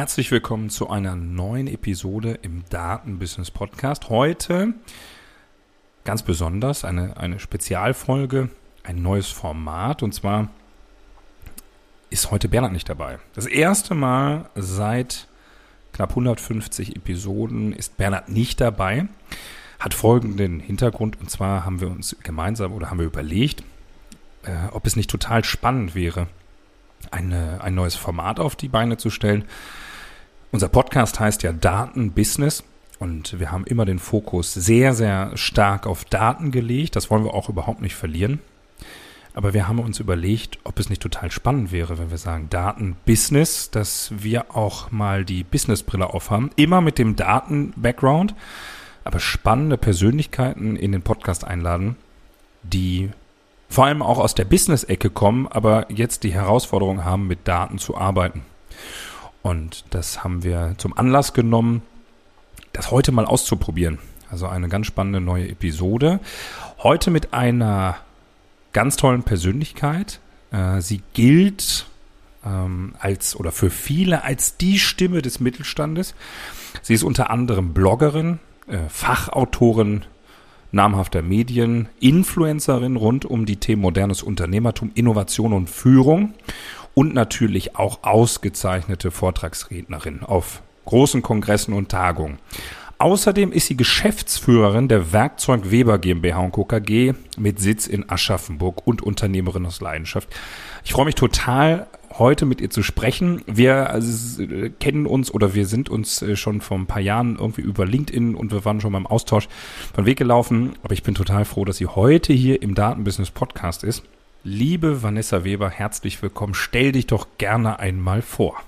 herzlich willkommen zu einer neuen Episode im Datenbusiness Podcast. Heute ganz besonders eine, eine Spezialfolge, ein neues Format und zwar ist heute Bernhard nicht dabei. Das erste Mal seit knapp 150 Episoden ist Bernhard nicht dabei. Hat folgenden Hintergrund und zwar haben wir uns gemeinsam oder haben wir überlegt, äh, ob es nicht total spannend wäre, eine, ein neues Format auf die Beine zu stellen. Unser Podcast heißt ja Datenbusiness und wir haben immer den Fokus sehr, sehr stark auf Daten gelegt. Das wollen wir auch überhaupt nicht verlieren. Aber wir haben uns überlegt, ob es nicht total spannend wäre, wenn wir sagen Datenbusiness, dass wir auch mal die Businessbrille aufhaben. Immer mit dem Daten-Background, aber spannende Persönlichkeiten in den Podcast einladen, die vor allem auch aus der Business-Ecke kommen, aber jetzt die Herausforderung haben, mit Daten zu arbeiten. Und das haben wir zum Anlass genommen, das heute mal auszuprobieren. Also eine ganz spannende neue Episode. Heute mit einer ganz tollen Persönlichkeit. Äh, sie gilt ähm, als oder für viele als die Stimme des Mittelstandes. Sie ist unter anderem Bloggerin, äh, Fachautorin namhafter Medien, Influencerin rund um die Themen modernes Unternehmertum, Innovation und Führung und natürlich auch ausgezeichnete Vortragsrednerin auf großen Kongressen und Tagungen. Außerdem ist sie Geschäftsführerin der Werkzeug Weber GmbH und Co. KG mit Sitz in Aschaffenburg und Unternehmerin aus Leidenschaft. Ich freue mich total, heute mit ihr zu sprechen. Wir also, kennen uns oder wir sind uns äh, schon vor ein paar Jahren irgendwie über LinkedIn und wir waren schon beim Austausch von Weg gelaufen. Aber ich bin total froh, dass sie heute hier im Datenbusiness Podcast ist. Liebe Vanessa Weber, herzlich willkommen. Stell dich doch gerne einmal vor.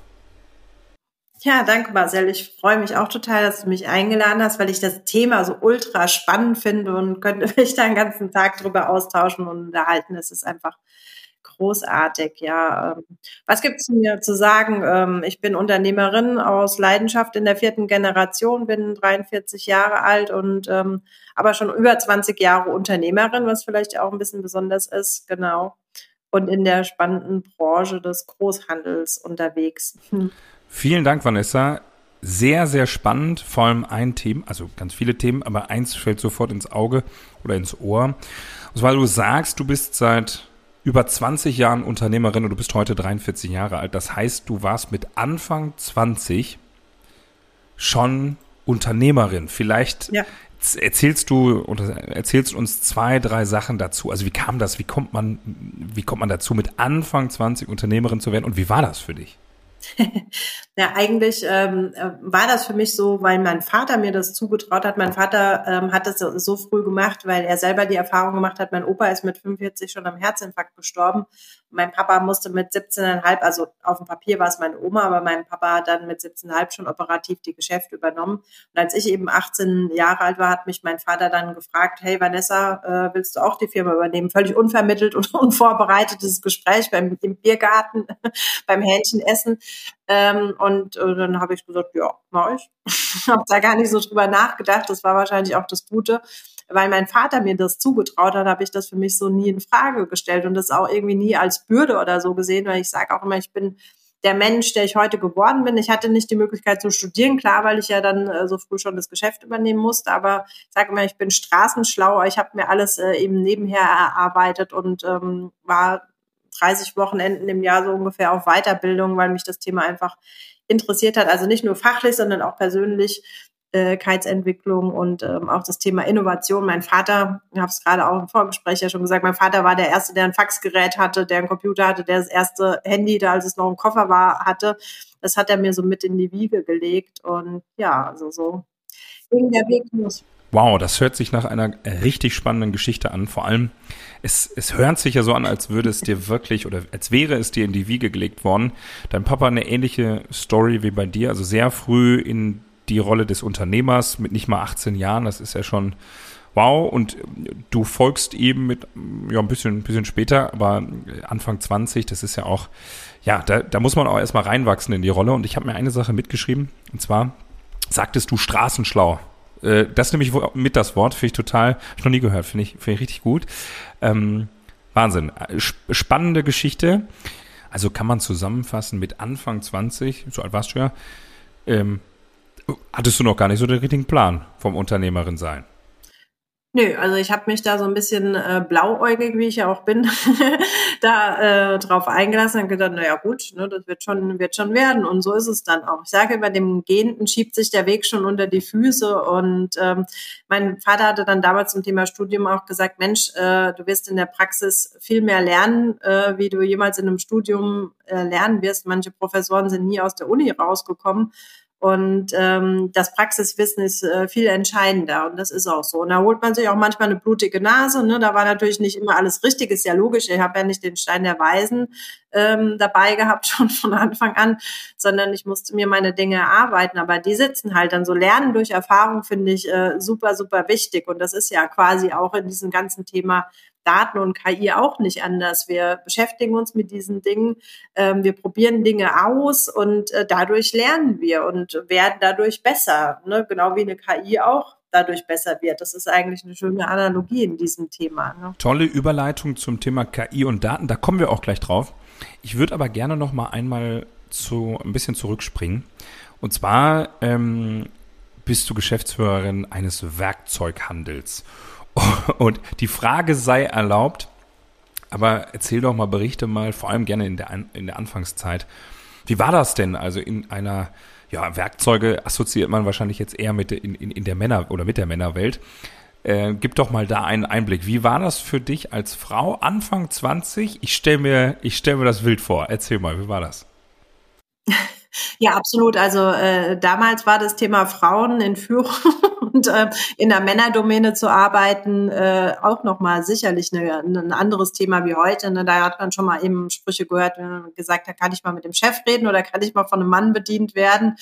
Ja, danke Marcel. Ich freue mich auch total, dass du mich eingeladen hast, weil ich das Thema so ultra spannend finde und könnte mich da einen ganzen Tag drüber austauschen und unterhalten. Es ist einfach großartig, ja. Ähm, was gibt es mir zu sagen? Ähm, ich bin Unternehmerin aus Leidenschaft in der vierten Generation, bin 43 Jahre alt und ähm, aber schon über 20 Jahre Unternehmerin, was vielleicht auch ein bisschen besonders ist, genau. Und in der spannenden Branche des Großhandels unterwegs. Hm. Vielen Dank, Vanessa. Sehr, sehr spannend, vor allem ein Thema, also ganz viele Themen, aber eins fällt sofort ins Auge oder ins Ohr. Und zwar, du sagst, du bist seit über 20 Jahren Unternehmerin und du bist heute 43 Jahre alt. Das heißt, du warst mit Anfang 20 schon Unternehmerin. Vielleicht ja. erzählst du erzählst uns zwei, drei Sachen dazu. Also wie kam das? Wie kommt man, wie kommt man dazu, mit Anfang 20 Unternehmerin zu werden? Und wie war das für dich? ja, eigentlich ähm, äh, war das für mich so, weil mein Vater mir das zugetraut hat. Mein Vater ähm, hat das so, so früh gemacht, weil er selber die Erfahrung gemacht hat. Mein Opa ist mit 45 schon am Herzinfarkt gestorben mein Papa musste mit 17,5, also auf dem Papier war es meine Oma, aber mein Papa hat dann mit 17,5 schon operativ die Geschäfte übernommen. Und als ich eben 18 Jahre alt war, hat mich mein Vater dann gefragt, hey Vanessa, äh, willst du auch die Firma übernehmen? Völlig unvermittelt und unvorbereitetes Gespräch beim, im Biergarten, beim Hähnchenessen. Ähm, und äh, dann habe ich gesagt, ja, mach ich. habe da gar nicht so drüber nachgedacht. Das war wahrscheinlich auch das Gute weil mein Vater mir das zugetraut hat, habe ich das für mich so nie in Frage gestellt und das auch irgendwie nie als Bürde oder so gesehen, weil ich sage auch immer, ich bin der Mensch, der ich heute geworden bin. Ich hatte nicht die Möglichkeit zu studieren, klar, weil ich ja dann äh, so früh schon das Geschäft übernehmen musste, aber ich sage immer, ich bin straßenschlau, ich habe mir alles äh, eben nebenher erarbeitet und ähm, war 30 Wochenenden im Jahr so ungefähr auf Weiterbildung, weil mich das Thema einfach interessiert hat. Also nicht nur fachlich, sondern auch persönlich Persönlichkeitsentwicklung und ähm, auch das Thema Innovation. Mein Vater, ich habe es gerade auch im Vorgespräch ja schon gesagt, mein Vater war der Erste, der ein Faxgerät hatte, der einen Computer hatte, der das erste Handy, da als es noch im Koffer war, hatte. Das hat er mir so mit in die Wiege gelegt und ja, also so ging der Weg los. Wow, das hört sich nach einer richtig spannenden Geschichte an. Vor allem, es, es hört sich ja so an, als würde es dir wirklich oder als wäre es dir in die Wiege gelegt worden. Dein Papa eine ähnliche Story wie bei dir, also sehr früh in die Rolle des Unternehmers mit nicht mal 18 Jahren. Das ist ja schon wow. Und du folgst ihm mit, ja, ein bisschen, ein bisschen später, aber Anfang 20, das ist ja auch, ja, da, da muss man auch erstmal reinwachsen in die Rolle. Und ich habe mir eine Sache mitgeschrieben, und zwar sagtest du straßenschlau. Äh, das nehme ich mit das Wort, finde ich total, hab ich noch nie gehört, finde ich, finde ich richtig gut. Ähm, Wahnsinn. Spannende Geschichte. Also kann man zusammenfassen, mit Anfang 20, so alt warst du ja, ähm, hattest du noch gar nicht so den richtigen Plan vom Unternehmerin sein. Nö, also ich habe mich da so ein bisschen äh, blauäugig, wie ich ja auch bin, da äh, drauf eingelassen und gedacht, naja gut, ne, das wird schon, wird schon werden. Und so ist es dann auch. Ich sage, bei dem Gehenden schiebt sich der Weg schon unter die Füße. Und ähm, mein Vater hatte dann damals zum Thema Studium auch gesagt, Mensch, äh, du wirst in der Praxis viel mehr lernen, äh, wie du jemals in einem Studium äh, lernen wirst. Manche Professoren sind nie aus der Uni rausgekommen. Und ähm, das Praxiswissen ist äh, viel entscheidender und das ist auch so. Und da holt man sich auch manchmal eine blutige Nase. Ne? Da war natürlich nicht immer alles richtig, ist ja logisch. Ich habe ja nicht den Stein der Weisen ähm, dabei gehabt schon von Anfang an, sondern ich musste mir meine Dinge erarbeiten. Aber die sitzen halt dann so. Lernen durch Erfahrung finde ich äh, super, super wichtig. Und das ist ja quasi auch in diesem ganzen Thema Daten und KI auch nicht anders. Wir beschäftigen uns mit diesen Dingen, ähm, wir probieren Dinge aus und äh, dadurch lernen wir und werden dadurch besser, ne? genau wie eine KI auch dadurch besser wird. Das ist eigentlich eine schöne Analogie in diesem Thema. Ne? Tolle Überleitung zum Thema KI und Daten, da kommen wir auch gleich drauf. Ich würde aber gerne noch mal einmal zu ein bisschen zurückspringen. Und zwar ähm, bist du Geschäftsführerin eines Werkzeughandels. Und die Frage sei erlaubt, aber erzähl doch mal, berichte mal, vor allem gerne in der, in der Anfangszeit. Wie war das denn? Also in einer, ja, Werkzeuge assoziiert man wahrscheinlich jetzt eher mit in, in, in der Männer- oder mit der Männerwelt. Äh, gib doch mal da einen Einblick. Wie war das für dich als Frau Anfang 20? Ich stelle mir, ich stell mir das Bild vor. Erzähl mal, wie war das? Ja, absolut. Also äh, damals war das Thema Frauen in Führung und äh, in der Männerdomäne zu arbeiten äh, auch nochmal sicherlich eine, ein anderes Thema wie heute. Ne? Da hat man schon mal eben Sprüche gehört, gesagt hat, kann ich mal mit dem Chef reden oder kann ich mal von einem Mann bedient werden.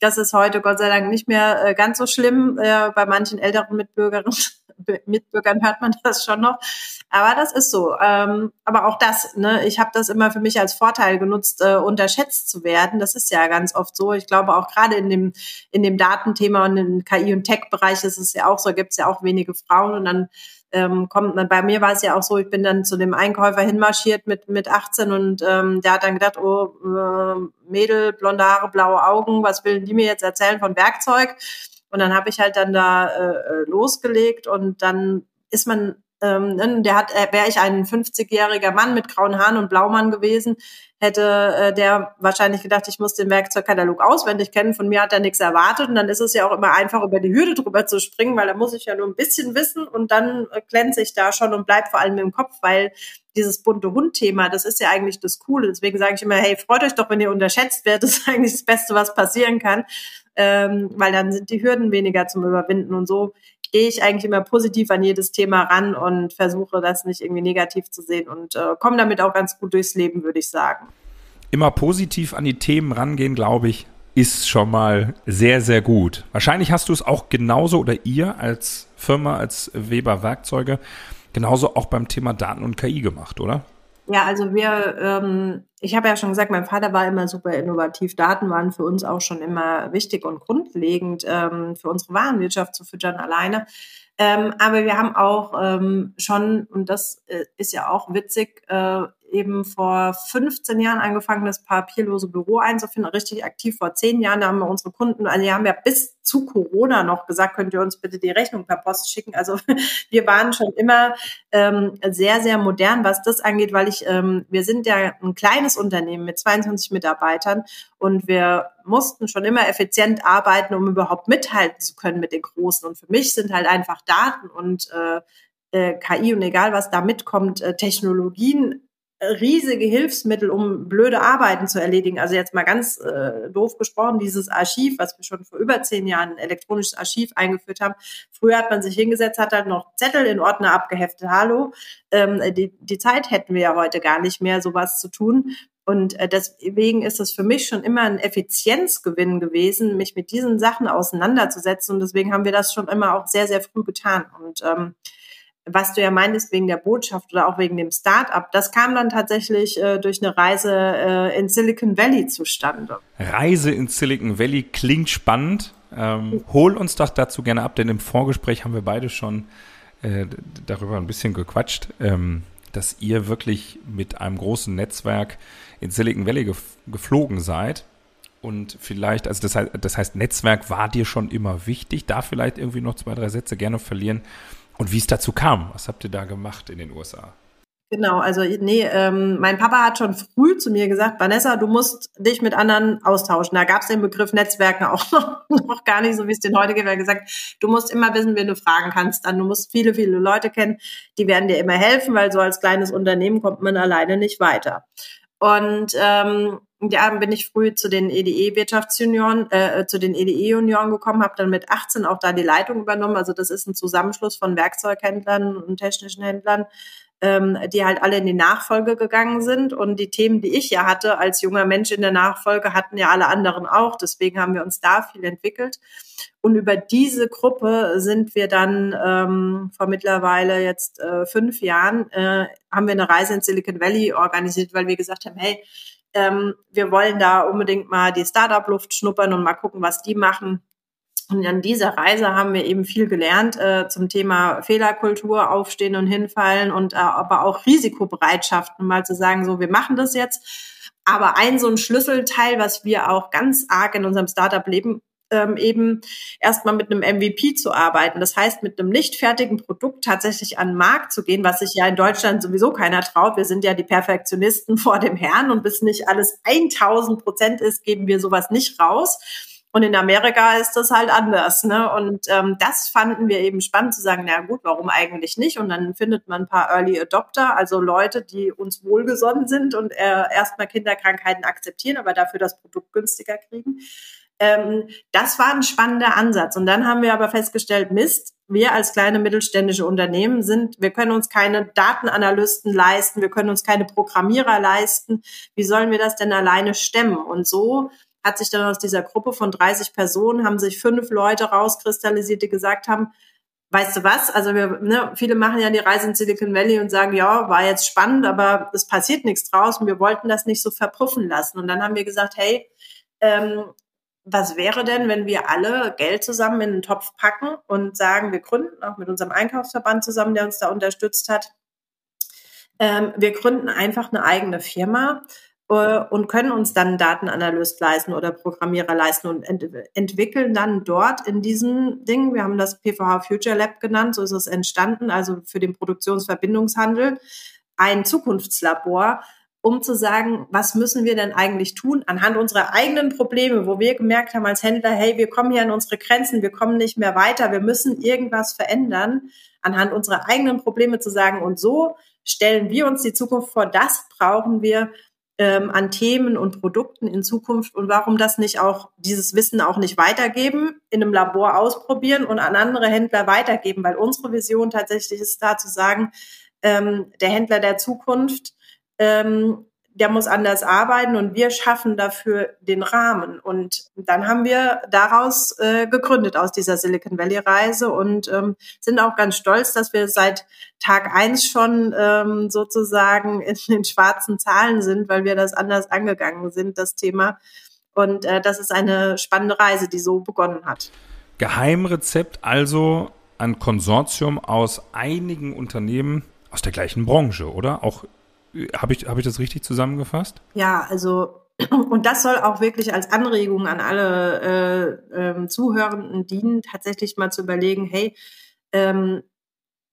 Das ist heute Gott sei Dank nicht mehr äh, ganz so schlimm. Äh, bei manchen älteren Mitbürgerinnen Mitbürgern hört man das schon noch. Aber das ist so. Ähm, aber auch das, ne, ich habe das immer für mich als Vorteil genutzt, äh, unterschätzt zu werden. Das ist ja ganz oft so. Ich glaube auch gerade in dem, in dem Datenthema und im KI- und Tech-Bereich ist es ja auch so, gibt es ja auch wenige Frauen und dann ähm, kommt bei mir war es ja auch so, ich bin dann zu dem Einkäufer hinmarschiert mit mit 18 und ähm, der hat dann gedacht, oh äh, Mädel, blonde Haare, blaue Augen, was will die mir jetzt erzählen von Werkzeug? Und dann habe ich halt dann da äh, äh losgelegt und dann ist man ähm, ne, der hat, äh, wäre ich ein 50-jähriger Mann mit grauen Haaren und Blaumann gewesen, hätte äh, der wahrscheinlich gedacht, ich muss den Werkzeugkatalog auswendig kennen. Von mir hat er nichts erwartet. Und dann ist es ja auch immer einfach, über die Hürde drüber zu springen, weil da muss ich ja nur ein bisschen wissen und dann äh, glänze ich da schon und bleib vor allem im Kopf, weil dieses bunte Hund-Thema, das ist ja eigentlich das Coole. Deswegen sage ich immer, hey, freut euch doch, wenn ihr unterschätzt werdet. Das ist eigentlich das Beste, was passieren kann. Ähm, weil dann sind die Hürden weniger zum Überwinden. Und so gehe ich eigentlich immer positiv an jedes Thema ran und versuche das nicht irgendwie negativ zu sehen und äh, komme damit auch ganz gut durchs Leben, würde ich sagen. Immer positiv an die Themen rangehen, glaube ich, ist schon mal sehr, sehr gut. Wahrscheinlich hast du es auch genauso oder ihr als Firma, als Weber Werkzeuge, genauso auch beim Thema Daten und KI gemacht, oder? Ja, also wir, ähm, ich habe ja schon gesagt, mein Vater war immer super innovativ. Daten waren für uns auch schon immer wichtig und grundlegend ähm, für unsere Warenwirtschaft zu füttern alleine. Ähm, aber wir haben auch ähm, schon, und das äh, ist ja auch witzig, äh, eben vor 15 Jahren angefangen, das papierlose Büro einzufinden, richtig aktiv vor zehn Jahren. Da haben wir unsere Kunden, also die haben ja bis zu Corona noch gesagt, könnt ihr uns bitte die Rechnung per Post schicken. Also wir waren schon immer ähm, sehr, sehr modern, was das angeht, weil ich, ähm, wir sind ja ein kleines Unternehmen mit 22 Mitarbeitern und wir mussten schon immer effizient arbeiten, um überhaupt mithalten zu können mit den Großen. Und für mich sind halt einfach Daten und äh, äh KI und egal was da mitkommt, äh, Technologien riesige Hilfsmittel, um blöde Arbeiten zu erledigen. Also jetzt mal ganz äh, doof gesprochen, dieses Archiv, was wir schon vor über zehn Jahren ein elektronisches Archiv eingeführt haben. Früher hat man sich hingesetzt, hat halt noch Zettel in Ordner abgeheftet. Hallo, ähm, die, die Zeit hätten wir ja heute gar nicht mehr, sowas zu tun. Und äh, deswegen ist es für mich schon immer ein Effizienzgewinn gewesen, mich mit diesen Sachen auseinanderzusetzen. Und deswegen haben wir das schon immer auch sehr, sehr früh getan. Und ähm, was du ja meintest wegen der Botschaft oder auch wegen dem Start-up, das kam dann tatsächlich äh, durch eine Reise äh, in Silicon Valley zustande. Reise in Silicon Valley klingt spannend. Ähm, hol uns doch dazu gerne ab, denn im Vorgespräch haben wir beide schon äh, darüber ein bisschen gequatscht. Ähm, dass ihr wirklich mit einem großen Netzwerk in Silicon Valley geflogen seid. Und vielleicht, also das heißt, das heißt, Netzwerk war dir schon immer wichtig. Da vielleicht irgendwie noch zwei, drei Sätze gerne verlieren. Und wie es dazu kam. Was habt ihr da gemacht in den USA? Genau, also nee, ähm, mein Papa hat schon früh zu mir gesagt, Vanessa, du musst dich mit anderen austauschen. Da gab es den Begriff Netzwerken auch noch, noch gar nicht, so wie es den heute gibt. Er gesagt, du musst immer wissen, wen du fragen kannst. Dann du musst viele, viele Leute kennen, die werden dir immer helfen, weil so als kleines Unternehmen kommt man alleine nicht weiter. Und ähm, ja, bin ich früh zu den EDE-Wirtschaftsjunioren, äh, zu den EDE-Junioren gekommen, habe dann mit 18 auch da die Leitung übernommen. Also das ist ein Zusammenschluss von Werkzeughändlern und technischen Händlern, ähm, die halt alle in die Nachfolge gegangen sind. Und die Themen, die ich ja hatte als junger Mensch in der Nachfolge, hatten ja alle anderen auch. Deswegen haben wir uns da viel entwickelt. Und über diese Gruppe sind wir dann ähm, vor mittlerweile jetzt äh, fünf Jahren, äh, haben wir eine Reise in Silicon Valley organisiert, weil wir gesagt haben, hey, ähm, wir wollen da unbedingt mal die Startup-Luft schnuppern und mal gucken, was die machen. Und an dieser Reise haben wir eben viel gelernt äh, zum Thema Fehlerkultur, Aufstehen und Hinfallen und äh, aber auch Risikobereitschaft, um mal zu sagen, so, wir machen das jetzt. Aber ein so ein Schlüsselteil, was wir auch ganz arg in unserem Startup-Leben ähm, eben erstmal mit einem MVP zu arbeiten. Das heißt, mit einem nicht fertigen Produkt tatsächlich an den Markt zu gehen, was sich ja in Deutschland sowieso keiner traut. Wir sind ja die Perfektionisten vor dem Herrn und bis nicht alles 1000 Prozent ist, geben wir sowas nicht raus. Und in Amerika ist das halt anders. Ne? Und ähm, das fanden wir eben spannend zu sagen, na gut, warum eigentlich nicht? Und dann findet man ein paar Early Adopter, also Leute, die uns wohlgesonnen sind und äh, erstmal Kinderkrankheiten akzeptieren, aber dafür das Produkt günstiger kriegen. Ähm, das war ein spannender Ansatz. Und dann haben wir aber festgestellt, Mist, wir als kleine mittelständische Unternehmen sind, wir können uns keine Datenanalysten leisten, wir können uns keine Programmierer leisten. Wie sollen wir das denn alleine stemmen? Und so hat sich dann aus dieser Gruppe von 30 Personen, haben sich fünf Leute rauskristallisiert, die gesagt haben, weißt du was, also wir, ne, viele machen ja die Reise in Silicon Valley und sagen, ja, war jetzt spannend, aber es passiert nichts draus und wir wollten das nicht so verpuffen lassen. Und dann haben wir gesagt, hey, ähm, was wäre denn, wenn wir alle Geld zusammen in einen Topf packen und sagen, wir gründen, auch mit unserem Einkaufsverband zusammen, der uns da unterstützt hat, ähm, wir gründen einfach eine eigene Firma äh, und können uns dann Datenanalyst leisten oder Programmierer leisten und ent entwickeln dann dort in diesem Ding, wir haben das PVH Future Lab genannt, so ist es entstanden, also für den Produktionsverbindungshandel, ein Zukunftslabor, um zu sagen, was müssen wir denn eigentlich tun anhand unserer eigenen Probleme, wo wir gemerkt haben als Händler, hey, wir kommen hier an unsere Grenzen, wir kommen nicht mehr weiter, wir müssen irgendwas verändern, anhand unserer eigenen Probleme zu sagen, und so stellen wir uns die Zukunft vor, das brauchen wir, ähm, an Themen und Produkten in Zukunft und warum das nicht auch, dieses Wissen auch nicht weitergeben, in einem Labor ausprobieren und an andere Händler weitergeben, weil unsere Vision tatsächlich ist da zu sagen, ähm, der Händler der Zukunft ähm, der muss anders arbeiten und wir schaffen dafür den Rahmen. Und dann haben wir daraus äh, gegründet aus dieser Silicon Valley Reise und ähm, sind auch ganz stolz, dass wir seit Tag eins schon ähm, sozusagen in den schwarzen Zahlen sind, weil wir das anders angegangen sind, das Thema. Und äh, das ist eine spannende Reise, die so begonnen hat. Geheimrezept also ein Konsortium aus einigen Unternehmen aus der gleichen Branche, oder? Auch habe ich, hab ich das richtig zusammengefasst? Ja, also und das soll auch wirklich als Anregung an alle äh, äh, Zuhörenden dienen, tatsächlich mal zu überlegen, hey, ähm,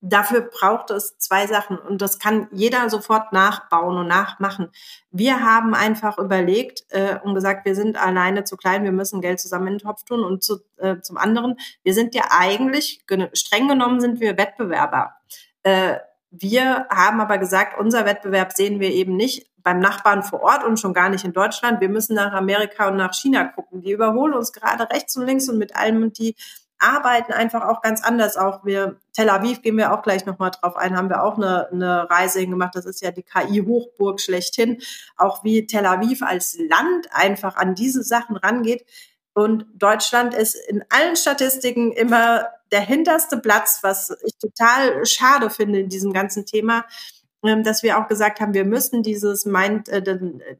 dafür braucht es zwei Sachen und das kann jeder sofort nachbauen und nachmachen. Wir haben einfach überlegt äh, und gesagt, wir sind alleine zu klein, wir müssen Geld zusammen in den Topf tun und zu, äh, zum anderen, wir sind ja eigentlich, streng genommen sind wir Wettbewerber. Äh, wir haben aber gesagt, unser Wettbewerb sehen wir eben nicht beim Nachbarn vor Ort und schon gar nicht in Deutschland. Wir müssen nach Amerika und nach China gucken. Die überholen uns gerade rechts und links und mit allem und die arbeiten einfach auch ganz anders. Auch wir, Tel Aviv gehen wir auch gleich nochmal drauf ein, haben wir auch eine, eine Reise hingemacht. Das ist ja die KI-Hochburg schlechthin. Auch wie Tel Aviv als Land einfach an diese Sachen rangeht. Und Deutschland ist in allen Statistiken immer der hinterste Platz, was ich total schade finde in diesem ganzen Thema, ähm, dass wir auch gesagt haben, wir müssen dieses Mind, äh,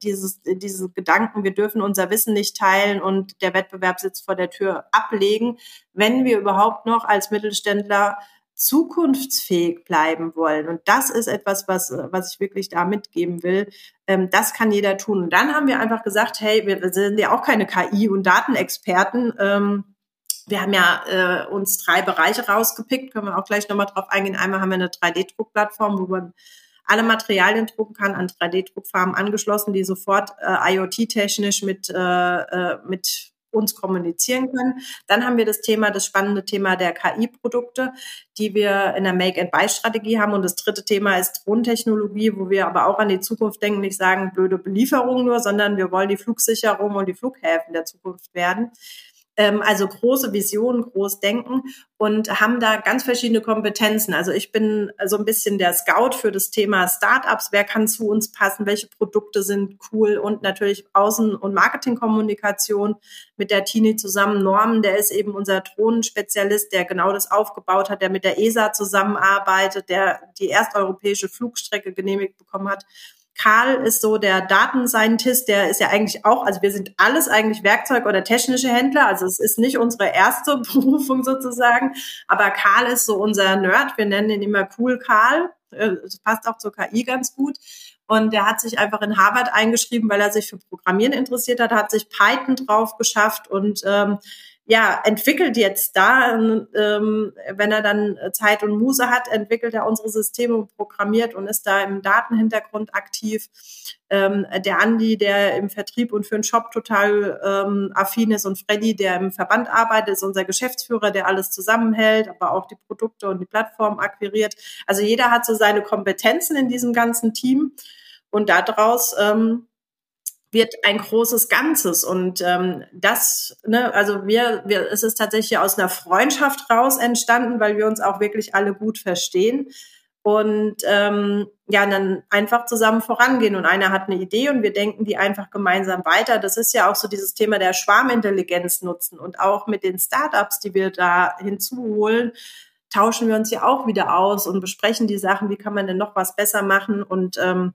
dieses, diese Gedanken, wir dürfen unser Wissen nicht teilen und der Wettbewerb sitzt vor der Tür ablegen, wenn wir überhaupt noch als Mittelständler zukunftsfähig bleiben wollen. Und das ist etwas, was, was ich wirklich da mitgeben will. Ähm, das kann jeder tun. Und dann haben wir einfach gesagt, hey, wir sind ja auch keine KI- und Datenexperten. Ähm, wir haben ja äh, uns drei Bereiche rausgepickt, können wir auch gleich nochmal drauf eingehen. Einmal haben wir eine 3D-Druckplattform, wo man alle Materialien drucken kann, an 3D-Druckfarben angeschlossen, die sofort äh, IoT-technisch mit, äh, äh, mit uns kommunizieren können. Dann haben wir das Thema, das spannende Thema der KI-Produkte, die wir in der Make-and-Buy-Strategie haben. Und das dritte Thema ist Drohnentechnologie, wo wir aber auch an die Zukunft denken, nicht sagen blöde Belieferung nur, sondern wir wollen die Flugsicherung und die Flughäfen der Zukunft werden also große Visionen, groß denken und haben da ganz verschiedene Kompetenzen. Also ich bin so ein bisschen der Scout für das Thema Startups. Wer kann zu uns passen? Welche Produkte sind cool? Und natürlich Außen- und Marketingkommunikation mit der Tini zusammen. Norman, der ist eben unser Drohnenspezialist, der genau das aufgebaut hat, der mit der ESA zusammenarbeitet, der die ersteuropäische Flugstrecke genehmigt bekommen hat. Karl ist so der Datenscientist, der ist ja eigentlich auch, also wir sind alles eigentlich Werkzeug- oder technische Händler, also es ist nicht unsere erste Berufung sozusagen, aber Karl ist so unser Nerd, wir nennen ihn immer Cool Karl, äh, das passt auch zur KI ganz gut. Und der hat sich einfach in Harvard eingeschrieben, weil er sich für Programmieren interessiert hat, hat sich Python drauf geschafft und ähm, ja, entwickelt jetzt da, ähm, wenn er dann Zeit und Muße hat, entwickelt er unsere Systeme, programmiert und ist da im Datenhintergrund aktiv. Ähm, der Andi, der im Vertrieb und für den Shop total ähm, affin ist und Freddy, der im Verband arbeitet, ist unser Geschäftsführer, der alles zusammenhält, aber auch die Produkte und die Plattform akquiriert. Also jeder hat so seine Kompetenzen in diesem ganzen Team und daraus ähm, wird ein großes Ganzes. Und ähm, das, ne, also wir, wir, es ist tatsächlich aus einer Freundschaft raus entstanden, weil wir uns auch wirklich alle gut verstehen. Und ähm, ja, dann einfach zusammen vorangehen. Und einer hat eine Idee und wir denken die einfach gemeinsam weiter. Das ist ja auch so dieses Thema der Schwarmintelligenz nutzen. Und auch mit den Startups, die wir da hinzuholen, tauschen wir uns ja auch wieder aus und besprechen die Sachen, wie kann man denn noch was besser machen. Und ähm,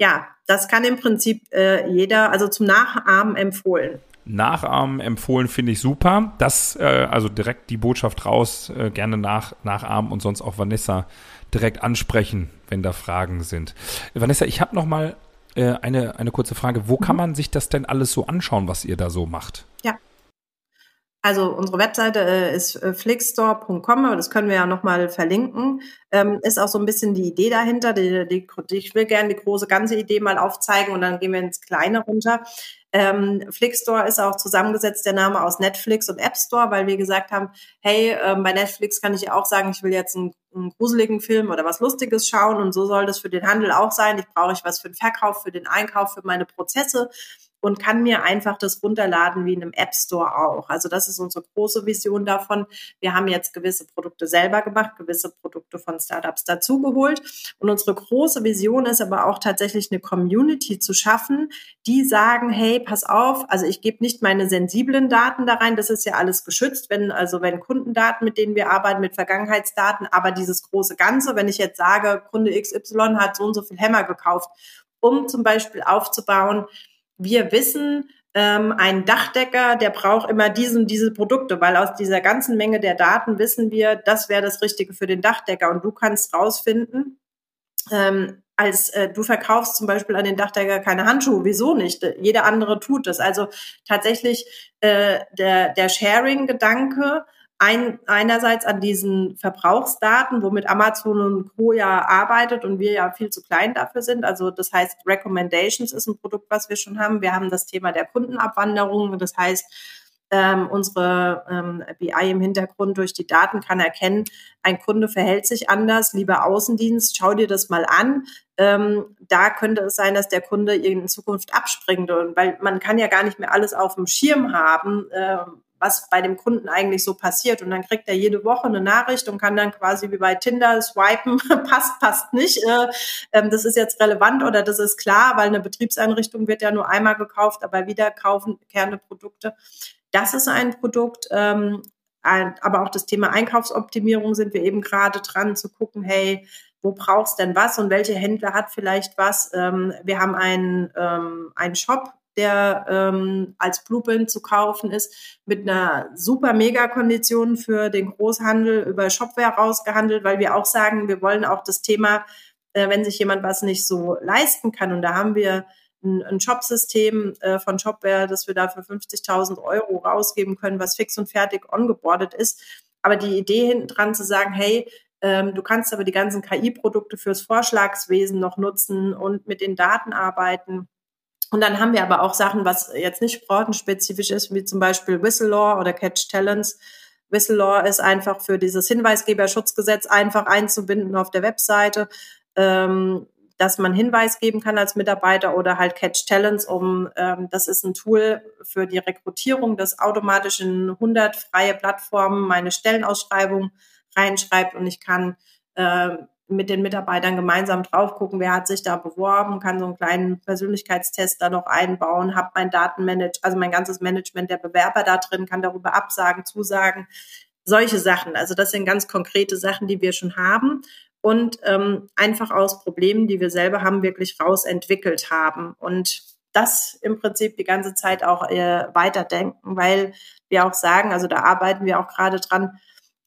ja, das kann im Prinzip äh, jeder, also zum Nachahmen empfohlen. Nachahmen empfohlen finde ich super. Das, äh, also direkt die Botschaft raus, äh, gerne nach, nachahmen und sonst auch Vanessa direkt ansprechen, wenn da Fragen sind. Vanessa, ich habe noch mal äh, eine, eine kurze Frage. Wo kann mhm. man sich das denn alles so anschauen, was ihr da so macht? Ja, also unsere Webseite äh, ist äh, flixstore.com, aber das können wir ja nochmal verlinken. Ähm, ist auch so ein bisschen die Idee dahinter. Die, die, die, ich will gerne die große ganze Idee mal aufzeigen und dann gehen wir ins Kleine runter. Ähm, Flixstore ist auch zusammengesetzt der Name aus Netflix und App Store, weil wir gesagt haben, hey, ähm, bei Netflix kann ich auch sagen, ich will jetzt einen, einen gruseligen Film oder was Lustiges schauen und so soll das für den Handel auch sein. Ich brauche ich was für den Verkauf, für den Einkauf, für meine Prozesse und kann mir einfach das runterladen wie in einem App Store auch. Also das ist unsere große Vision davon. Wir haben jetzt gewisse Produkte selber gemacht, gewisse Produkte von Startups dazugeholt. Und unsere große Vision ist aber auch tatsächlich eine Community zu schaffen, die sagen, hey, pass auf, also ich gebe nicht meine sensiblen Daten da rein, das ist ja alles geschützt, wenn, also wenn Kundendaten, mit denen wir arbeiten, mit Vergangenheitsdaten, aber dieses große Ganze, wenn ich jetzt sage, Kunde XY hat so und so viel Hämmer gekauft, um zum Beispiel aufzubauen, wir wissen, ähm, ein Dachdecker, der braucht immer diesen, diese Produkte, weil aus dieser ganzen Menge der Daten wissen wir, das wäre das Richtige für den Dachdecker. Und du kannst rausfinden, ähm, als äh, du verkaufst zum Beispiel an den Dachdecker keine Handschuhe, wieso nicht? Jeder andere tut das. Also tatsächlich äh, der, der Sharing-Gedanke, ein, einerseits an diesen Verbrauchsdaten, womit Amazon und Co. ja arbeitet und wir ja viel zu klein dafür sind. Also das heißt, Recommendations ist ein Produkt, was wir schon haben. Wir haben das Thema der Kundenabwanderung. Das heißt, ähm, unsere ähm, BI im Hintergrund durch die Daten kann erkennen, ein Kunde verhält sich anders, lieber Außendienst, schau dir das mal an. Ähm, da könnte es sein, dass der Kunde in Zukunft abspringt. Und weil man kann ja gar nicht mehr alles auf dem Schirm haben, äh, was bei dem Kunden eigentlich so passiert. Und dann kriegt er jede Woche eine Nachricht und kann dann quasi wie bei Tinder swipen, passt, passt nicht. Äh, ähm, das ist jetzt relevant oder das ist klar, weil eine Betriebseinrichtung wird ja nur einmal gekauft, aber wieder kaufen keine Produkte. Das ist ein Produkt. Ähm, aber auch das Thema Einkaufsoptimierung sind wir eben gerade dran zu gucken, hey, wo brauchst denn was und welche Händler hat vielleicht was? Ähm, wir haben einen, einen Shop, der ähm, als Blueprint zu kaufen ist, mit einer super Mega-Kondition für den Großhandel über Shopware rausgehandelt, weil wir auch sagen, wir wollen auch das Thema, äh, wenn sich jemand was nicht so leisten kann, und da haben wir ein, ein Shop-System äh, von Shopware, das wir da für 50.000 Euro rausgeben können, was fix und fertig ongeboardet ist. Aber die Idee hinten dran zu sagen, hey, ähm, du kannst aber die ganzen KI-Produkte fürs Vorschlagswesen noch nutzen und mit den Daten arbeiten. Und dann haben wir aber auch Sachen, was jetzt nicht branchenspezifisch ist, wie zum Beispiel Whistlelaw oder Catch Talents. Whistlelaw ist einfach für dieses Hinweisgeberschutzgesetz einfach einzubinden auf der Webseite. Ähm, dass man Hinweis geben kann als Mitarbeiter oder halt Catch Talents, um ähm, das ist ein Tool für die Rekrutierung, das automatisch in 100 freie Plattformen meine Stellenausschreibung reinschreibt und ich kann äh, mit den Mitarbeitern gemeinsam drauf gucken, wer hat sich da beworben, kann so einen kleinen Persönlichkeitstest da noch einbauen, habe mein Datenmanage, also mein ganzes Management der Bewerber da drin, kann darüber absagen, zusagen, solche Sachen. Also das sind ganz konkrete Sachen, die wir schon haben und ähm, einfach aus Problemen, die wir selber haben, wirklich rausentwickelt haben. Und das im Prinzip die ganze Zeit auch äh, weiterdenken, weil wir auch sagen, also da arbeiten wir auch gerade dran,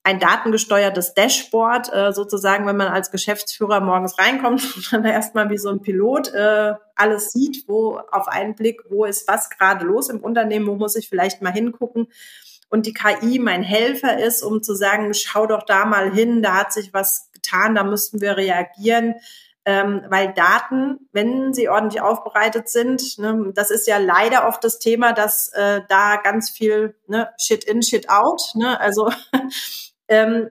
ein datengesteuertes Dashboard, äh, sozusagen, wenn man als Geschäftsführer morgens reinkommt und dann erstmal wie so ein Pilot äh, alles sieht, wo auf einen Blick, wo ist was gerade los im Unternehmen, wo muss ich vielleicht mal hingucken und die KI mein Helfer ist, um zu sagen, schau doch da mal hin, da hat sich was getan, da müssten wir reagieren. Ähm, weil Daten, wenn sie ordentlich aufbereitet sind, ne, das ist ja leider oft das Thema, dass äh, da ganz viel ne, Shit in, Shit out, ne, also ähm,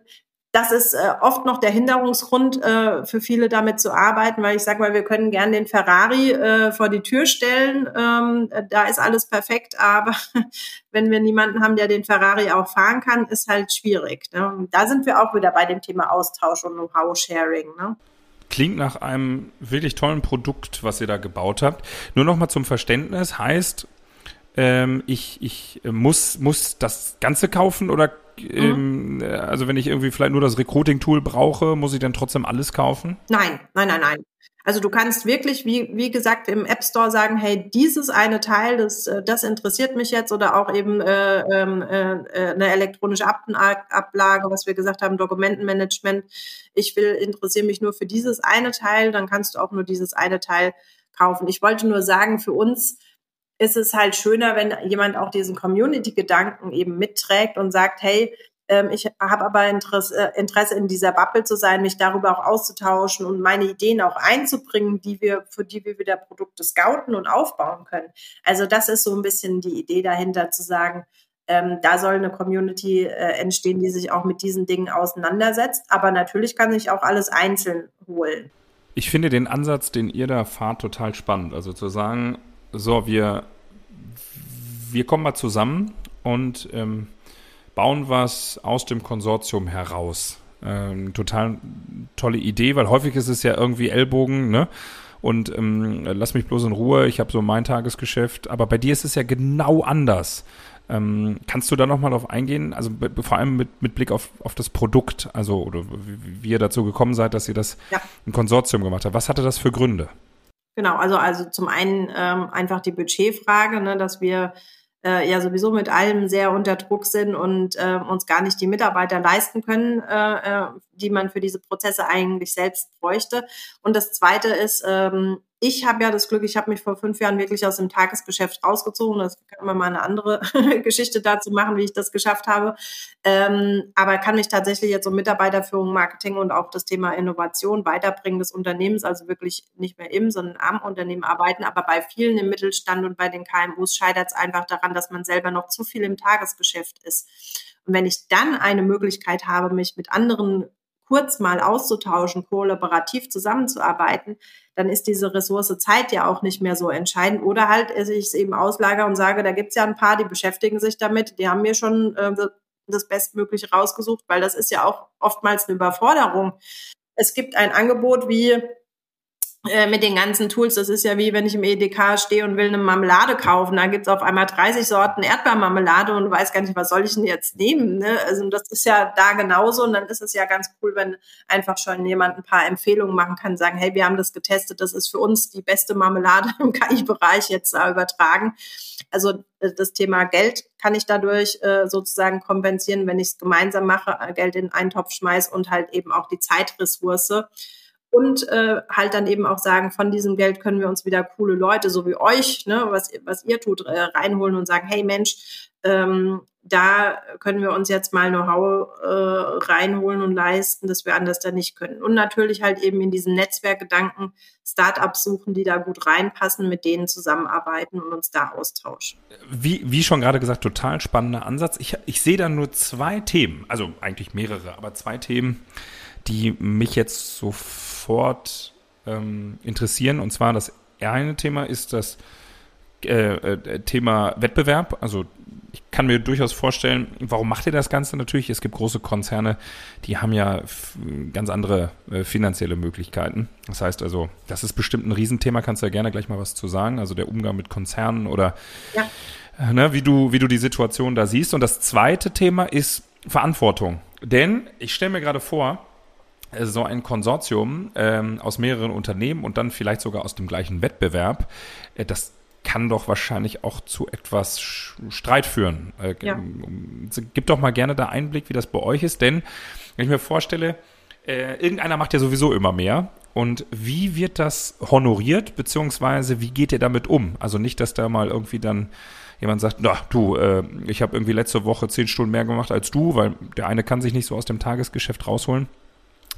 das ist äh, oft noch der Hinderungsgrund äh, für viele damit zu arbeiten, weil ich sage mal, wir können gern den Ferrari äh, vor die Tür stellen, ähm, da ist alles perfekt, aber wenn wir niemanden haben, der den Ferrari auch fahren kann, ist halt schwierig. Ne? da sind wir auch wieder bei dem Thema Austausch und Know-how-Sharing. Ne? Klingt nach einem wirklich tollen Produkt, was ihr da gebaut habt. Nur noch mal zum Verständnis, heißt, ähm, ich, ich muss, muss das Ganze kaufen oder Mhm. Ähm, also wenn ich irgendwie vielleicht nur das Recruiting-Tool brauche, muss ich dann trotzdem alles kaufen? Nein, nein, nein, nein. Also du kannst wirklich, wie, wie gesagt, im App Store sagen, hey, dieses eine Teil, das, äh, das interessiert mich jetzt oder auch eben äh, ähm, äh, äh, eine elektronische Ablage, was wir gesagt haben, Dokumentenmanagement. Ich will, interessiere mich nur für dieses eine Teil, dann kannst du auch nur dieses eine Teil kaufen. Ich wollte nur sagen, für uns ist es halt schöner, wenn jemand auch diesen Community-Gedanken eben mitträgt und sagt, hey, ähm, ich habe aber Interesse, äh, Interesse in dieser Bubble zu sein, mich darüber auch auszutauschen und meine Ideen auch einzubringen, die wir, für die wir wieder Produkte scouten und aufbauen können. Also das ist so ein bisschen die Idee dahinter zu sagen, ähm, da soll eine Community äh, entstehen, die sich auch mit diesen Dingen auseinandersetzt. Aber natürlich kann ich auch alles einzeln holen. Ich finde den Ansatz, den ihr da fahrt, total spannend. Also zu sagen, so, wir, wir kommen mal zusammen und ähm, bauen was aus dem Konsortium heraus. Ähm, total tolle Idee, weil häufig ist es ja irgendwie Ellbogen, ne? Und ähm, lass mich bloß in Ruhe, ich habe so mein Tagesgeschäft. Aber bei dir ist es ja genau anders. Ähm, kannst du da nochmal drauf eingehen? Also vor allem mit, mit Blick auf, auf das Produkt, also oder wie, wie ihr dazu gekommen seid, dass ihr das ja. ein Konsortium gemacht habt. Was hatte das für Gründe? Genau, also also zum einen ähm, einfach die Budgetfrage, ne, dass wir äh, ja sowieso mit allem sehr unter Druck sind und äh, uns gar nicht die Mitarbeiter leisten können, äh, äh die man für diese Prozesse eigentlich selbst bräuchte. Und das Zweite ist, ähm, ich habe ja das Glück, ich habe mich vor fünf Jahren wirklich aus dem Tagesgeschäft rausgezogen. Das kann man mal eine andere Geschichte dazu machen, wie ich das geschafft habe. Ähm, aber kann mich tatsächlich jetzt um Mitarbeiterführung, Marketing und auch das Thema Innovation weiterbringen des Unternehmens, also wirklich nicht mehr im, sondern am Unternehmen arbeiten. Aber bei vielen im Mittelstand und bei den KMUs scheitert es einfach daran, dass man selber noch zu viel im Tagesgeschäft ist. Und wenn ich dann eine Möglichkeit habe, mich mit anderen kurz mal auszutauschen, kollaborativ zusammenzuarbeiten, dann ist diese Ressource Zeit ja auch nicht mehr so entscheidend. Oder halt ich es eben auslager und sage, da gibt's ja ein paar, die beschäftigen sich damit, die haben mir schon äh, das Bestmögliche rausgesucht, weil das ist ja auch oftmals eine Überforderung. Es gibt ein Angebot wie äh, mit den ganzen Tools, das ist ja wie wenn ich im EDK stehe und will eine Marmelade kaufen, da gibt's auf einmal 30 Sorten Erdbeermarmelade und weiß gar nicht, was soll ich denn jetzt nehmen. Ne? Also das ist ja da genauso und dann ist es ja ganz cool, wenn einfach schon jemand ein paar Empfehlungen machen kann, sagen, hey, wir haben das getestet, das ist für uns die beste Marmelade im KI-Bereich jetzt äh, übertragen. Also äh, das Thema Geld kann ich dadurch äh, sozusagen kompensieren, wenn ich es gemeinsam mache, äh, Geld in einen Topf schmeiß und halt eben auch die Zeitressource und äh, halt dann eben auch sagen, von diesem Geld können wir uns wieder coole Leute, so wie euch, ne, was, was ihr tut, äh, reinholen und sagen, hey Mensch, ähm, da können wir uns jetzt mal Know-how äh, reinholen und leisten, dass wir anders da nicht können. Und natürlich halt eben in diesen Netzwerkgedanken Startups suchen, die da gut reinpassen, mit denen zusammenarbeiten und uns da austauschen. Wie, wie schon gerade gesagt, total spannender Ansatz. Ich, ich sehe da nur zwei Themen, also eigentlich mehrere, aber zwei Themen, die mich jetzt sofort ähm, interessieren. Und zwar das eine Thema ist das äh, äh, Thema Wettbewerb. Also ich kann mir durchaus vorstellen, warum macht ihr das Ganze natürlich? Es gibt große Konzerne, die haben ja ganz andere äh, finanzielle Möglichkeiten. Das heißt also, das ist bestimmt ein Riesenthema, kannst du ja gerne gleich mal was zu sagen. Also der Umgang mit Konzernen oder ja. äh, ne, wie du, wie du die Situation da siehst. Und das zweite Thema ist Verantwortung. Denn ich stelle mir gerade vor, so ein Konsortium ähm, aus mehreren Unternehmen und dann vielleicht sogar aus dem gleichen Wettbewerb, äh, das kann doch wahrscheinlich auch zu etwas Streit führen. Äh, ja. Gib doch mal gerne da Einblick, wie das bei euch ist, denn wenn ich mir vorstelle, äh, irgendeiner macht ja sowieso immer mehr. Und wie wird das honoriert, beziehungsweise wie geht ihr damit um? Also nicht, dass da mal irgendwie dann jemand sagt, na du, äh, ich habe irgendwie letzte Woche zehn Stunden mehr gemacht als du, weil der eine kann sich nicht so aus dem Tagesgeschäft rausholen.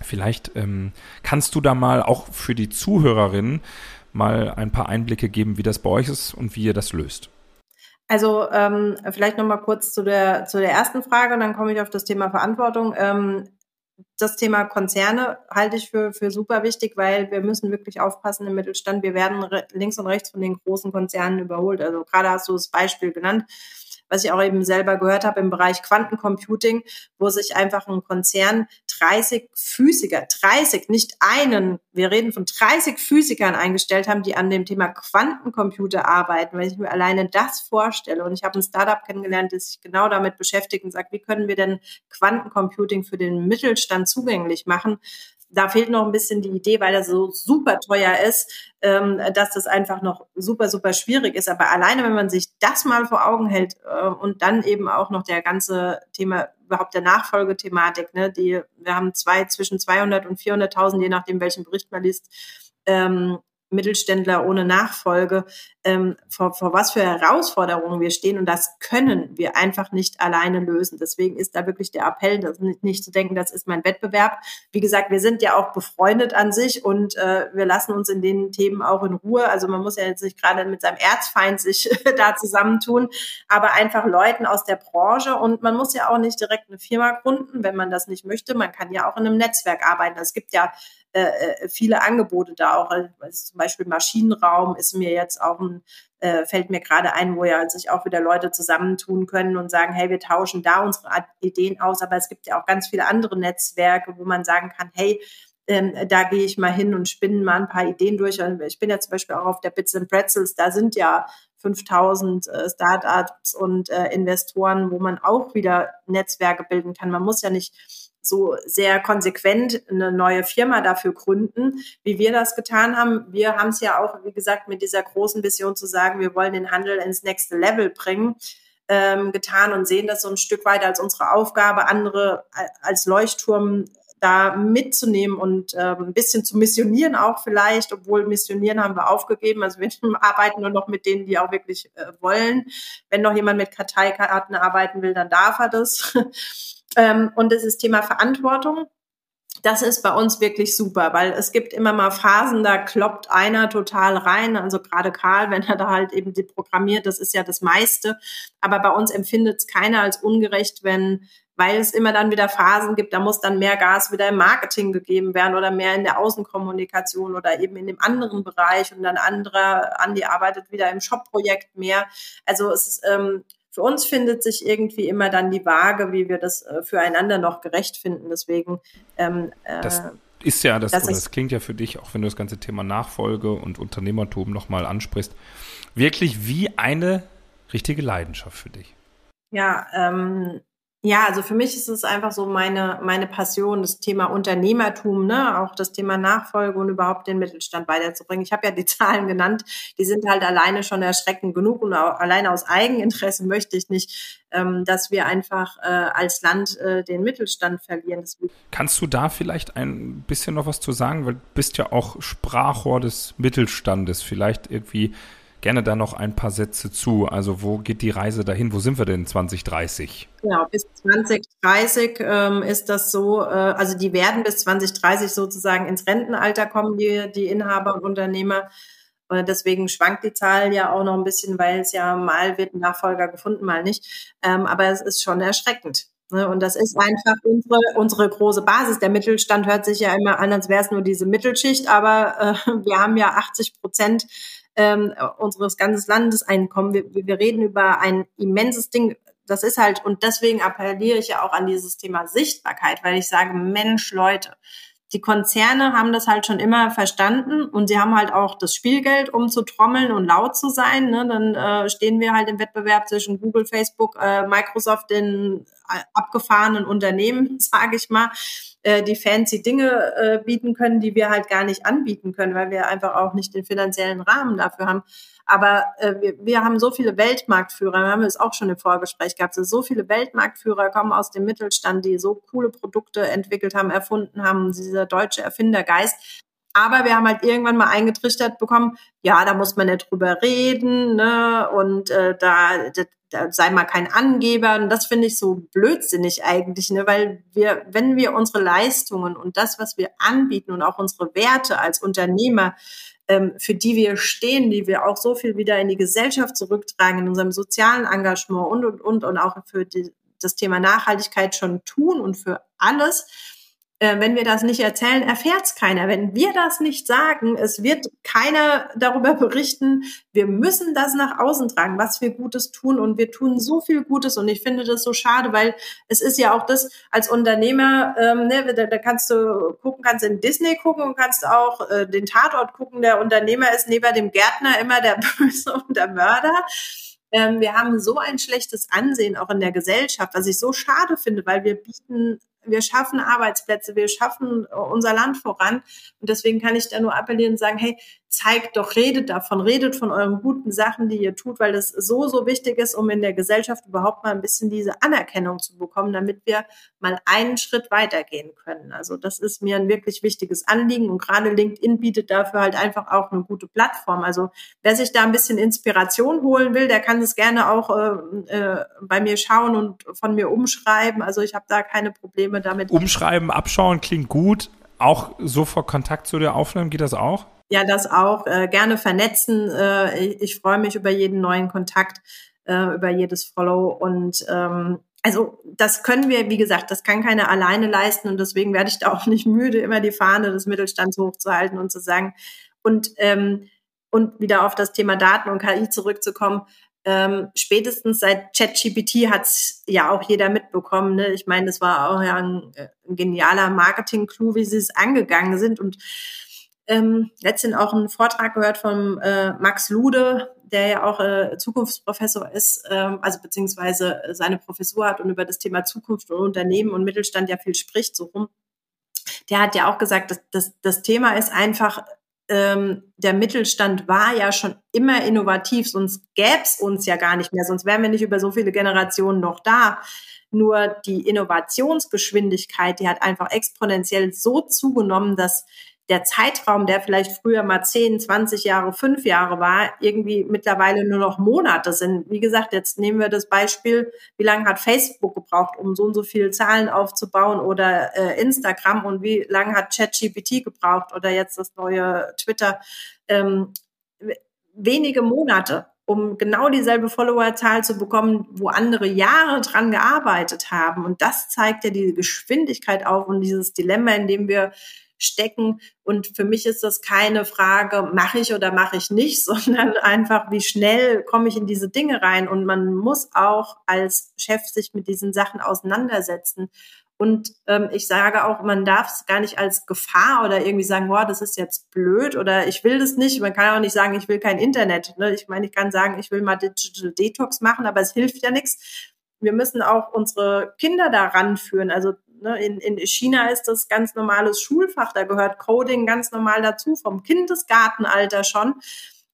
Vielleicht ähm, kannst du da mal auch für die Zuhörerinnen mal ein paar Einblicke geben, wie das bei euch ist und wie ihr das löst. Also ähm, vielleicht noch mal kurz zu der zu der ersten Frage, dann komme ich auf das Thema Verantwortung. Ähm, das Thema Konzerne halte ich für, für super wichtig, weil wir müssen wirklich aufpassen im Mittelstand. Wir werden links und rechts von den großen Konzernen überholt. Also gerade hast du das Beispiel genannt was ich auch eben selber gehört habe im Bereich Quantencomputing, wo sich einfach ein Konzern 30 Physiker, 30, nicht einen, wir reden von 30 Physikern eingestellt haben, die an dem Thema Quantencomputer arbeiten. Wenn ich mir alleine das vorstelle und ich habe ein Startup kennengelernt, das sich genau damit beschäftigt und sagt, wie können wir denn Quantencomputing für den Mittelstand zugänglich machen, da fehlt noch ein bisschen die Idee, weil das so super teuer ist, ähm, dass das einfach noch super, super schwierig ist. Aber alleine, wenn man sich das mal vor Augen hält äh, und dann eben auch noch der ganze Thema überhaupt der Nachfolgethematik, ne, die wir haben zwei zwischen 200 und 400.000, je nachdem welchen Bericht man liest, ähm, Mittelständler ohne Nachfolge, ähm, vor, vor was für Herausforderungen wir stehen. Und das können wir einfach nicht alleine lösen. Deswegen ist da wirklich der Appell, das nicht, nicht zu denken, das ist mein Wettbewerb. Wie gesagt, wir sind ja auch befreundet an sich und äh, wir lassen uns in den Themen auch in Ruhe. Also man muss ja jetzt nicht gerade mit seinem Erzfeind sich da zusammentun, aber einfach Leuten aus der Branche. Und man muss ja auch nicht direkt eine Firma gründen, wenn man das nicht möchte. Man kann ja auch in einem Netzwerk arbeiten. Es gibt ja äh, äh, viele Angebote da auch. Also zum Beispiel Maschinenraum ist mir jetzt auch ein, äh, fällt mir gerade ein, wo ja sich auch wieder Leute zusammentun können und sagen, hey, wir tauschen da unsere Ideen aus. Aber es gibt ja auch ganz viele andere Netzwerke, wo man sagen kann, hey, ähm, da gehe ich mal hin und spinne mal ein paar Ideen durch. Ich bin ja zum Beispiel auch auf der Bits and Pretzels, da sind ja 5000 äh, Startups und äh, Investoren, wo man auch wieder Netzwerke bilden kann. Man muss ja nicht so sehr konsequent eine neue Firma dafür gründen, wie wir das getan haben. Wir haben es ja auch, wie gesagt, mit dieser großen Vision zu sagen, wir wollen den Handel ins nächste Level bringen. Ähm, getan und sehen das so ein Stück weit als unsere Aufgabe, andere als Leuchtturm da mitzunehmen und ähm, ein bisschen zu missionieren auch vielleicht, obwohl missionieren haben wir aufgegeben. Also wir arbeiten nur noch mit denen, die auch wirklich äh, wollen. Wenn noch jemand mit Karteikarten arbeiten will, dann darf er das. Ähm, und das ist Thema Verantwortung. Das ist bei uns wirklich super, weil es gibt immer mal Phasen, da kloppt einer total rein. Also gerade Karl, wenn er da halt eben die programmiert, das ist ja das meiste. Aber bei uns empfindet es keiner als ungerecht, wenn weil es immer dann wieder Phasen gibt, da muss dann mehr Gas wieder im Marketing gegeben werden oder mehr in der Außenkommunikation oder eben in dem anderen Bereich und dann anderer, Andi arbeitet wieder im Shop-Projekt mehr. Also es ist ähm, für uns findet sich irgendwie immer dann die Waage, wie wir das äh, füreinander noch gerecht finden. Deswegen ähm, äh, das ist ja, das, das, das klingt ja für dich, auch wenn du das ganze Thema Nachfolge und Unternehmertum nochmal ansprichst, wirklich wie eine richtige Leidenschaft für dich. Ja, ähm, ja, also für mich ist es einfach so meine, meine Passion, das Thema Unternehmertum, ne, auch das Thema Nachfolge und überhaupt den Mittelstand weiterzubringen. Ich habe ja die Zahlen genannt, die sind halt alleine schon erschreckend genug und auch alleine aus Eigeninteresse möchte ich nicht, ähm, dass wir einfach äh, als Land äh, den Mittelstand verlieren. Deswegen Kannst du da vielleicht ein bisschen noch was zu sagen, weil du bist ja auch Sprachrohr des Mittelstandes, vielleicht irgendwie gerne da noch ein paar Sätze zu. Also wo geht die Reise dahin? Wo sind wir denn 2030? Genau, bis 2030 ähm, ist das so, äh, also die werden bis 2030 sozusagen ins Rentenalter kommen, die, die Inhaber und Unternehmer. Äh, deswegen schwankt die Zahl ja auch noch ein bisschen, weil es ja mal wird ein Nachfolger gefunden, mal nicht. Ähm, aber es ist schon erschreckend. Ne? Und das ist einfach unsere, unsere große Basis. Der Mittelstand hört sich ja immer an, als wäre es nur diese Mittelschicht, aber äh, wir haben ja 80 Prozent ähm, unseres ganzen Landeseinkommen. Wir, wir reden über ein immenses Ding. Das ist halt, und deswegen appelliere ich ja auch an dieses Thema Sichtbarkeit, weil ich sage, Mensch, Leute, die Konzerne haben das halt schon immer verstanden und sie haben halt auch das Spielgeld, um zu trommeln und laut zu sein. Ne? Dann äh, stehen wir halt im Wettbewerb zwischen Google, Facebook, äh, Microsoft, den äh, abgefahrenen Unternehmen, sage ich mal, äh, die fancy Dinge äh, bieten können, die wir halt gar nicht anbieten können, weil wir einfach auch nicht den finanziellen Rahmen dafür haben. Aber äh, wir, wir haben so viele Weltmarktführer, wir haben es auch schon im Vorgespräch gehabt, so viele Weltmarktführer kommen aus dem Mittelstand, die so coole Produkte entwickelt haben, erfunden haben, dieser deutsche Erfindergeist. Aber wir haben halt irgendwann mal eingetrichtert bekommen, ja, da muss man nicht drüber reden, ne? Und äh, da sei mal kein Angeber. Und das finde ich so blödsinnig eigentlich, ne? Weil wir, wenn wir unsere Leistungen und das, was wir anbieten und auch unsere Werte als Unternehmer ähm, für die wir stehen, die wir auch so viel wieder in die Gesellschaft zurücktragen, in unserem sozialen Engagement und, und, und, und auch für die, das Thema Nachhaltigkeit schon tun und für alles, äh, wenn wir das nicht erzählen, erfährt es keiner. Wenn wir das nicht sagen, es wird keiner darüber berichten. Wir müssen das nach außen tragen, was wir Gutes tun. Und wir tun so viel Gutes. Und ich finde das so schade, weil es ist ja auch das als Unternehmer, ähm, ne, da, da kannst du gucken, kannst in Disney gucken und kannst auch äh, den Tatort gucken. Der Unternehmer ist neben dem Gärtner immer der Böse und der Mörder ähm, wir haben so ein schlechtes Ansehen auch in der Gesellschaft, was ich so schade finde, weil wir bieten wir schaffen Arbeitsplätze, wir schaffen äh, unser Land voran. Und deswegen kann ich da nur appellieren und sagen, hey, zeigt doch, redet davon, redet von euren guten Sachen, die ihr tut, weil das so, so wichtig ist, um in der Gesellschaft überhaupt mal ein bisschen diese Anerkennung zu bekommen, damit wir mal einen Schritt weitergehen können. Also das ist mir ein wirklich wichtiges Anliegen und gerade LinkedIn bietet dafür halt einfach auch eine gute Plattform. Also wer sich da ein bisschen Inspiration holen will, der kann es gerne auch äh, äh, bei mir schauen und von mir umschreiben. Also ich habe da keine Probleme damit. Umschreiben, abschauen klingt gut. Auch sofort Kontakt zu dir aufnehmen, geht das auch? Ja, das auch. Äh, gerne vernetzen. Äh, ich, ich freue mich über jeden neuen Kontakt, äh, über jedes Follow und ähm, also das können wir, wie gesagt, das kann keiner alleine leisten und deswegen werde ich da auch nicht müde, immer die Fahne des Mittelstands hochzuhalten und zu sagen und ähm, und wieder auf das Thema Daten und KI zurückzukommen. Ähm, spätestens seit ChatGPT hat's ja auch jeder mitbekommen. Ne? Ich meine, das war auch ja ein, äh, ein genialer Marketing-Clou, wie sie es angegangen sind und ähm, letztens auch einen Vortrag gehört von äh, Max Lude, der ja auch äh, Zukunftsprofessor ist, ähm, also beziehungsweise seine Professur hat und über das Thema Zukunft und Unternehmen und Mittelstand ja viel spricht, so rum. Der hat ja auch gesagt, dass, dass das Thema ist einfach, ähm, der Mittelstand war ja schon immer innovativ, sonst gäb's uns ja gar nicht mehr, sonst wären wir nicht über so viele Generationen noch da. Nur die Innovationsgeschwindigkeit, die hat einfach exponentiell so zugenommen, dass der Zeitraum, der vielleicht früher mal 10, 20 Jahre, 5 Jahre war, irgendwie mittlerweile nur noch Monate sind. Wie gesagt, jetzt nehmen wir das Beispiel, wie lange hat Facebook gebraucht, um so und so viele Zahlen aufzubauen oder äh, Instagram und wie lange hat ChatGPT gebraucht oder jetzt das neue Twitter. Ähm, wenige Monate um genau dieselbe Followerzahl zu bekommen, wo andere Jahre dran gearbeitet haben. Und das zeigt ja die Geschwindigkeit auf und dieses Dilemma, in dem wir stecken. Und für mich ist das keine Frage, mache ich oder mache ich nicht, sondern einfach, wie schnell komme ich in diese Dinge rein. Und man muss auch als Chef sich mit diesen Sachen auseinandersetzen. Und ähm, ich sage auch, man darf es gar nicht als Gefahr oder irgendwie sagen, boah, das ist jetzt blöd oder ich will das nicht. Man kann auch nicht sagen, ich will kein Internet. Ne? Ich meine, ich kann sagen, ich will mal Digital Detox machen, aber es hilft ja nichts. Wir müssen auch unsere Kinder daran führen. Also ne, in, in China ist das ganz normales Schulfach, da gehört Coding ganz normal dazu, vom Kindesgartenalter schon.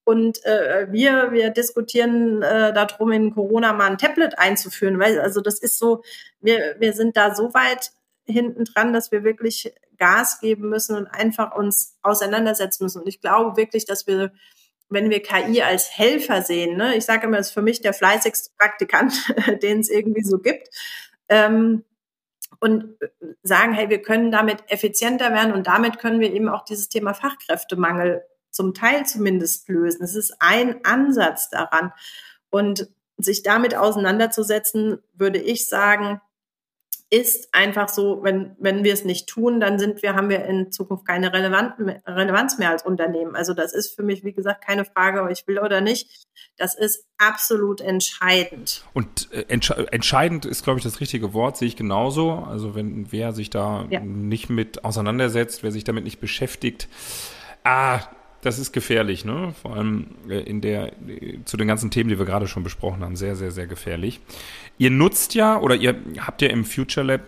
Und äh, wir, wir diskutieren äh, darum, in Corona mal ein Tablet einzuführen, weil also das ist so, wir, wir sind da so weit hinten dran, dass wir wirklich Gas geben müssen und einfach uns auseinandersetzen müssen. Und ich glaube wirklich, dass wir, wenn wir KI als Helfer sehen, ne, ich sage immer, es ist für mich der fleißigste Praktikant, den es irgendwie so gibt, ähm, und sagen, hey, wir können damit effizienter werden und damit können wir eben auch dieses Thema Fachkräftemangel zum Teil zumindest lösen. Es ist ein Ansatz daran. Und sich damit auseinanderzusetzen, würde ich sagen, ist einfach so, wenn, wenn wir es nicht tun, dann sind wir, haben wir in Zukunft keine Relevanz mehr als Unternehmen. Also das ist für mich, wie gesagt, keine Frage, ob ich will oder nicht. Das ist absolut entscheidend. Und äh, entscheidend ist, glaube ich, das richtige Wort, sehe ich genauso. Also wenn wer sich da ja. nicht mit auseinandersetzt, wer sich damit nicht beschäftigt, ah, das ist gefährlich, ne? Vor allem äh, in der, zu den ganzen Themen, die wir gerade schon besprochen haben, sehr, sehr, sehr gefährlich. Ihr nutzt ja oder ihr habt ja im Future Lab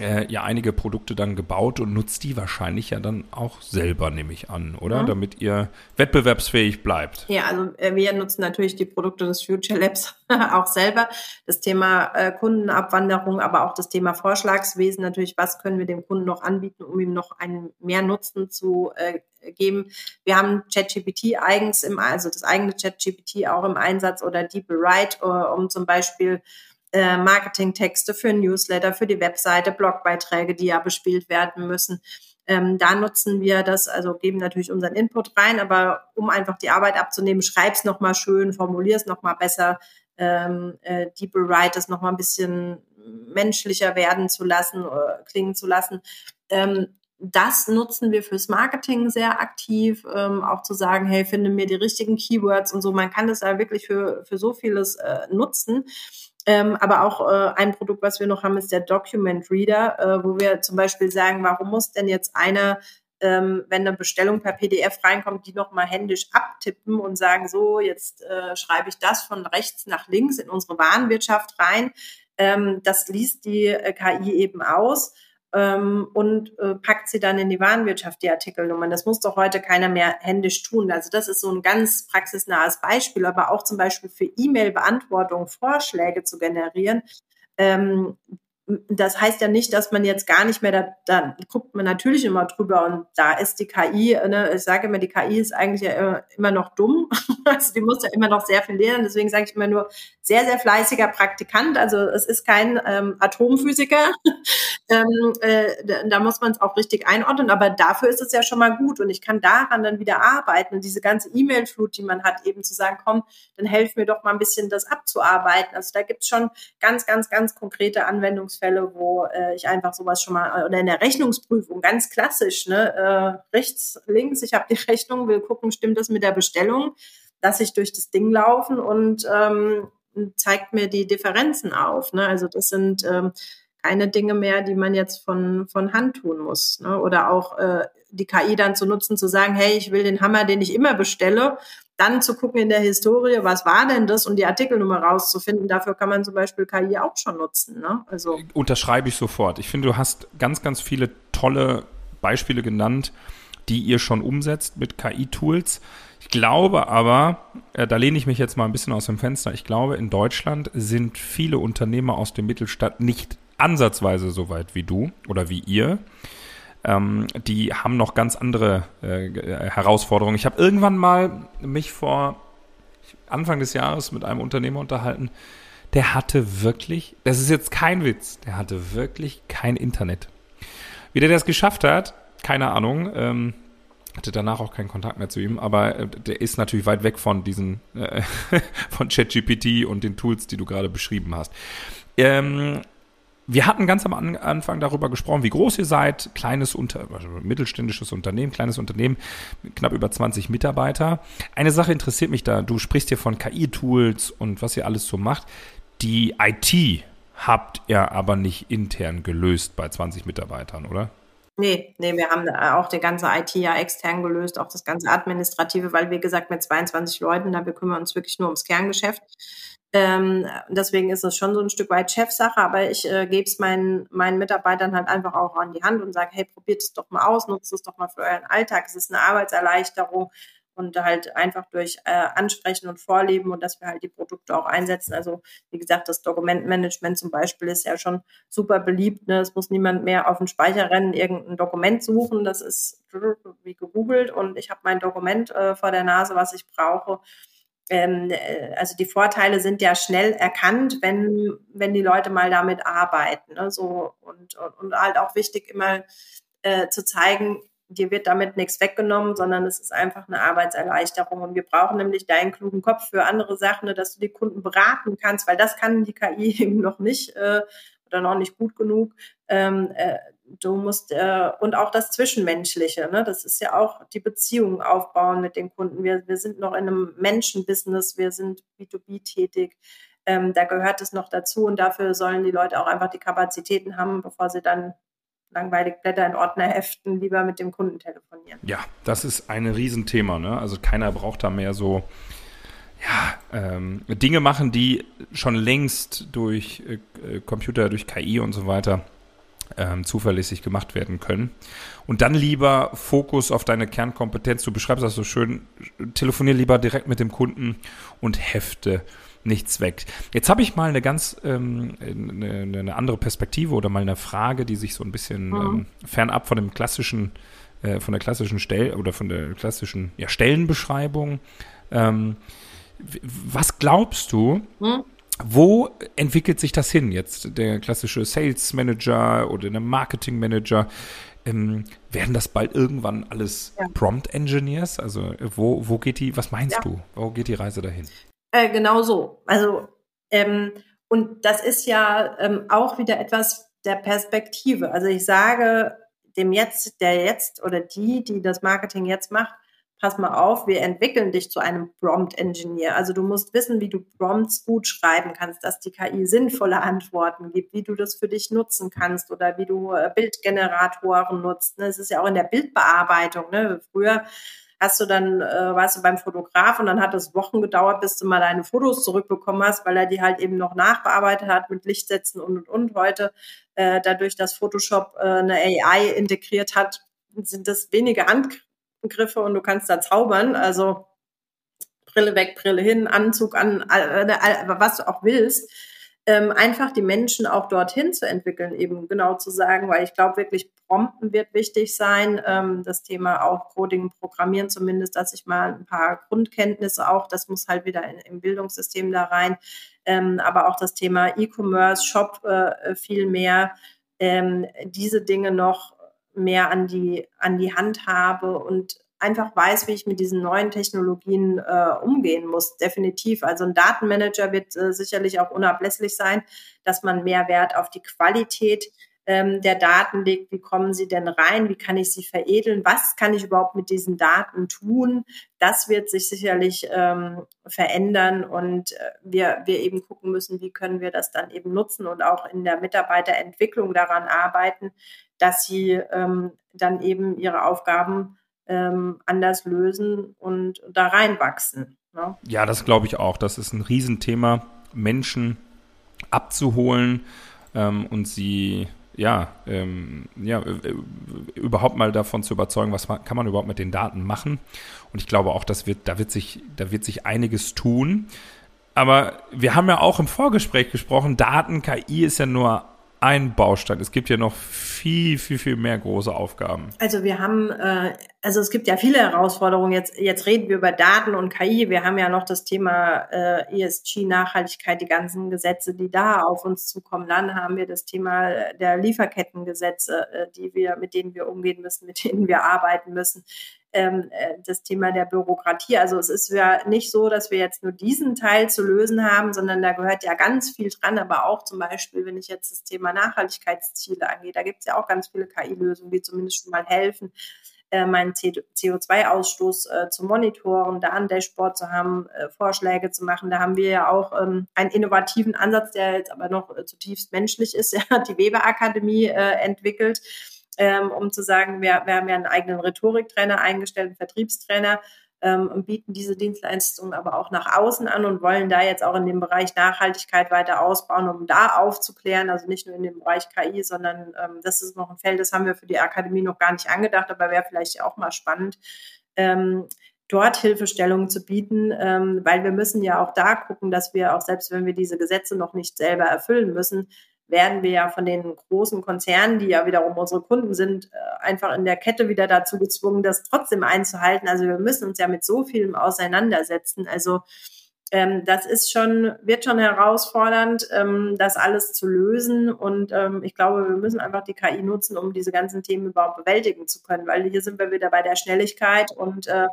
äh, ja einige Produkte dann gebaut und nutzt die wahrscheinlich ja dann auch selber, nehme ich an, oder? Mhm. Damit ihr wettbewerbsfähig bleibt. Ja, also äh, wir nutzen natürlich die Produkte des Future Labs auch selber. Das Thema äh, Kundenabwanderung, aber auch das Thema Vorschlagswesen natürlich, was können wir dem Kunden noch anbieten, um ihm noch einen mehr Nutzen zu äh, geben. Wir haben ChatGPT eigens im, also das eigene ChatGPT auch im Einsatz oder DeepWrite, äh, um zum Beispiel äh, Marketingtexte für Newsletter, für die Webseite, Blogbeiträge, die ja bespielt werden müssen. Ähm, da nutzen wir das, also geben natürlich unseren Input rein, aber um einfach die Arbeit abzunehmen, schreib's nochmal schön, formulier's nochmal besser, ähm, äh, Deeper Write es nochmal ein bisschen menschlicher werden zu lassen, äh, klingen zu lassen. Ähm, das nutzen wir fürs Marketing sehr aktiv, ähm, auch zu sagen, hey, finde mir die richtigen Keywords und so. Man kann das ja wirklich für, für so vieles äh, nutzen. Ähm, aber auch äh, ein Produkt, was wir noch haben, ist der Document Reader, äh, wo wir zum Beispiel sagen, warum muss denn jetzt einer, ähm, wenn eine Bestellung per PDF reinkommt, die nochmal händisch abtippen und sagen, so, jetzt äh, schreibe ich das von rechts nach links in unsere Warenwirtschaft rein. Ähm, das liest die äh, KI eben aus ähm, und äh, packt sie dann in die Warenwirtschaft, die Artikelnummern. Das muss doch heute keiner mehr händisch tun. Also das ist so ein ganz praxisnahes Beispiel, aber auch zum Beispiel für E-Mail-Beantwortung Vorschläge zu generieren. Ähm, das heißt ja nicht, dass man jetzt gar nicht mehr, da, da guckt man natürlich immer drüber und da ist die KI, ne, ich sage immer, die KI ist eigentlich ja immer noch dumm, also die muss ja immer noch sehr viel lernen, deswegen sage ich immer nur sehr, sehr fleißiger Praktikant, also es ist kein ähm, Atomphysiker, ähm, äh, da muss man es auch richtig einordnen, aber dafür ist es ja schon mal gut. Und ich kann daran dann wieder arbeiten. Und diese ganze E-Mail-Flut, die man hat, eben zu sagen, komm, dann helf mir doch mal ein bisschen das abzuarbeiten, also da gibt's schon ganz, ganz, ganz konkrete Anwendungs Anwendungsfälle, wo äh, ich einfach sowas schon mal, oder in der Rechnungsprüfung, ganz klassisch, ne, äh, rechts, links, ich habe die Rechnung, will gucken, stimmt das mit der Bestellung, lasse ich durch das Ding laufen und ähm, zeigt mir die Differenzen auf. Ne? Also das sind ähm, keine Dinge mehr, die man jetzt von, von Hand tun muss. Ne? Oder auch äh, die KI dann zu nutzen, zu sagen, hey, ich will den Hammer, den ich immer bestelle dann zu gucken in der Historie, was war denn das und die Artikelnummer rauszufinden. Dafür kann man zum Beispiel KI auch schon nutzen. Ne? Also Unterschreibe ich sofort. Ich finde, du hast ganz, ganz viele tolle Beispiele genannt, die ihr schon umsetzt mit KI-Tools. Ich glaube aber, äh, da lehne ich mich jetzt mal ein bisschen aus dem Fenster, ich glaube, in Deutschland sind viele Unternehmer aus dem Mittelstand nicht ansatzweise so weit wie du oder wie ihr ähm, die haben noch ganz andere äh, Herausforderungen. Ich habe irgendwann mal mich vor Anfang des Jahres mit einem Unternehmer unterhalten, der hatte wirklich, das ist jetzt kein Witz, der hatte wirklich kein Internet. Wie der das geschafft hat, keine Ahnung. Ähm, hatte danach auch keinen Kontakt mehr zu ihm, aber äh, der ist natürlich weit weg von diesen, äh, von ChatGPT und den Tools, die du gerade beschrieben hast. Ähm, wir hatten ganz am Anfang darüber gesprochen, wie groß ihr seid. Kleines Unter, also mittelständisches Unternehmen, kleines Unternehmen, knapp über 20 Mitarbeiter. Eine Sache interessiert mich da. Du sprichst hier von KI-Tools und was ihr alles so macht. Die IT habt ihr aber nicht intern gelöst bei 20 Mitarbeitern, oder? Nee, nee, wir haben auch die ganze IT ja extern gelöst, auch das ganze Administrative, weil wie gesagt mit 22 Leuten, da wir kümmern uns wirklich nur ums Kerngeschäft. Ähm, deswegen ist es schon so ein Stück weit Chefsache, aber ich äh, gebe es meinen, meinen Mitarbeitern halt einfach auch an die Hand und sage, hey, probiert es doch mal aus, nutzt es doch mal für euren Alltag. Es ist eine Arbeitserleichterung und halt einfach durch äh, Ansprechen und Vorleben und dass wir halt die Produkte auch einsetzen. Also wie gesagt, das Dokumentmanagement zum Beispiel ist ja schon super beliebt. Ne? Es muss niemand mehr auf den Speicher rennen, irgendein Dokument suchen. Das ist wie gegoogelt und ich habe mein Dokument äh, vor der Nase, was ich brauche. Ähm, äh, also die Vorteile sind ja schnell erkannt, wenn, wenn die Leute mal damit arbeiten. Ne? So, und, und, und halt auch wichtig, immer äh, zu zeigen, dir wird damit nichts weggenommen, sondern es ist einfach eine Arbeitserleichterung. Und wir brauchen nämlich deinen klugen Kopf für andere Sachen, ne, dass du die Kunden beraten kannst, weil das kann die KI eben noch nicht äh, oder noch nicht gut genug. Ähm, äh, du musst äh, und auch das Zwischenmenschliche, ne? das ist ja auch die Beziehung aufbauen mit den Kunden. Wir, wir sind noch in einem Menschenbusiness, wir sind B2B tätig. Ähm, da gehört es noch dazu und dafür sollen die Leute auch einfach die Kapazitäten haben, bevor sie dann langweilig Blätter in Ordner heften, lieber mit dem Kunden telefonieren. Ja, das ist ein Riesenthema. Ne? Also keiner braucht da mehr so ja, ähm, Dinge machen, die schon längst durch äh, Computer, durch KI und so weiter ähm, zuverlässig gemacht werden können. Und dann lieber Fokus auf deine Kernkompetenz. Du beschreibst das so schön. Telefonier lieber direkt mit dem Kunden und hefte nichts weg. Jetzt habe ich mal eine ganz ähm, eine, eine, andere Perspektive oder mal eine Frage, die sich so ein bisschen mhm. ähm, fernab von dem klassischen, äh, von der klassischen Stell oder von der klassischen ja, Stellenbeschreibung. Ähm, was glaubst du? Mhm. Wo entwickelt sich das hin jetzt? Der klassische Sales Manager oder der Marketing Manager? Ähm, werden das bald irgendwann alles ja. Prompt Engineers? Also wo, wo geht die, was meinst ja. du? Wo geht die Reise dahin? Äh, genau so. Also, ähm, und das ist ja ähm, auch wieder etwas der Perspektive. Also ich sage dem jetzt, der jetzt oder die, die das Marketing jetzt macht, pass mal auf, wir entwickeln dich zu einem Prompt Engineer. Also du musst wissen, wie du Prompts gut schreiben kannst, dass die KI sinnvolle Antworten gibt, wie du das für dich nutzen kannst oder wie du äh, Bildgeneratoren nutzt. Ne? Es ist ja auch in der Bildbearbeitung. Ne? Früher hast du dann, äh, warst du beim Fotograf und dann hat es Wochen gedauert, bis du mal deine Fotos zurückbekommen hast, weil er die halt eben noch nachbearbeitet hat mit Lichtsätzen und und und. Heute, äh, dadurch, dass Photoshop äh, eine AI integriert hat, sind das wenige Handgriffe und du kannst da zaubern. Also Brille weg, Brille hin, Anzug an, was du auch willst ähm, einfach die Menschen auch dorthin zu entwickeln, eben genau zu sagen, weil ich glaube wirklich, Prompten wird wichtig sein, ähm, das Thema auch Coding, Programmieren zumindest, dass ich mal ein paar Grundkenntnisse auch, das muss halt wieder in, im Bildungssystem da rein, ähm, aber auch das Thema E-Commerce, Shop äh, viel mehr, ähm, diese Dinge noch mehr an die, an die Hand habe und einfach weiß, wie ich mit diesen neuen Technologien äh, umgehen muss. Definitiv. Also ein Datenmanager wird äh, sicherlich auch unablässlich sein, dass man mehr Wert auf die Qualität ähm, der Daten legt. Wie kommen sie denn rein? Wie kann ich sie veredeln? Was kann ich überhaupt mit diesen Daten tun? Das wird sich sicherlich ähm, verändern und äh, wir, wir eben gucken müssen, wie können wir das dann eben nutzen und auch in der Mitarbeiterentwicklung daran arbeiten, dass sie ähm, dann eben ihre Aufgaben ähm, anders lösen und da reinwachsen. Ne? Ja, das glaube ich auch. Das ist ein Riesenthema, Menschen abzuholen ähm, und sie ja, ähm, ja, äh, überhaupt mal davon zu überzeugen, was man, kann man überhaupt mit den Daten machen. Und ich glaube auch, das wird, da wird sich, da wird sich einiges tun. Aber wir haben ja auch im Vorgespräch gesprochen, Daten, KI ist ja nur ein Baustein. Es gibt ja noch viel, viel, viel mehr große Aufgaben. Also wir haben, äh, also es gibt ja viele Herausforderungen. Jetzt, jetzt reden wir über Daten und KI. Wir haben ja noch das Thema äh, ESG, Nachhaltigkeit, die ganzen Gesetze, die da auf uns zukommen. Dann haben wir das Thema der Lieferkettengesetze, äh, die wir, mit denen wir umgehen müssen, mit denen wir arbeiten müssen ähm, äh, das Thema der Bürokratie. Also es ist ja nicht so, dass wir jetzt nur diesen Teil zu lösen haben, sondern da gehört ja ganz viel dran, aber auch zum Beispiel, wenn ich jetzt das Thema Nachhaltigkeitsziele angehe, da gibt es ja auch ganz viele KI-Lösungen, die zumindest schon mal helfen. äh, meinen CO2-Ausstoß äh, zu monitoren, da ein Dashboard zu haben, äh, Vorschläge zu machen. Da haben wir ja auch ähm, einen innovativen Ansatz, der jetzt aber noch äh, zutiefst menschlich ist. Ja, die Weber-Akademie äh, entwickelt, ähm, um zu sagen, wir, wir haben ja einen eigenen Rhetoriktrainer eingestellt, einen Vertriebstrainer, ähm, und bieten diese Dienstleistungen aber auch nach außen an und wollen da jetzt auch in dem Bereich Nachhaltigkeit weiter ausbauen, um da aufzuklären, also nicht nur in dem Bereich KI, sondern ähm, das ist noch ein Feld, das haben wir für die Akademie noch gar nicht angedacht, aber wäre vielleicht auch mal spannend. Ähm, dort Hilfestellungen zu bieten, ähm, weil wir müssen ja auch da gucken, dass wir auch selbst wenn wir diese Gesetze noch nicht selber erfüllen müssen, werden wir ja von den großen Konzernen, die ja wiederum unsere Kunden sind, äh, einfach in der Kette wieder dazu gezwungen, das trotzdem einzuhalten. Also wir müssen uns ja mit so vielem auseinandersetzen. Also ähm, das ist schon, wird schon herausfordernd, ähm, das alles zu lösen. Und ähm, ich glaube, wir müssen einfach die KI nutzen, um diese ganzen Themen überhaupt bewältigen zu können, weil hier sind wir wieder bei der Schnelligkeit und äh,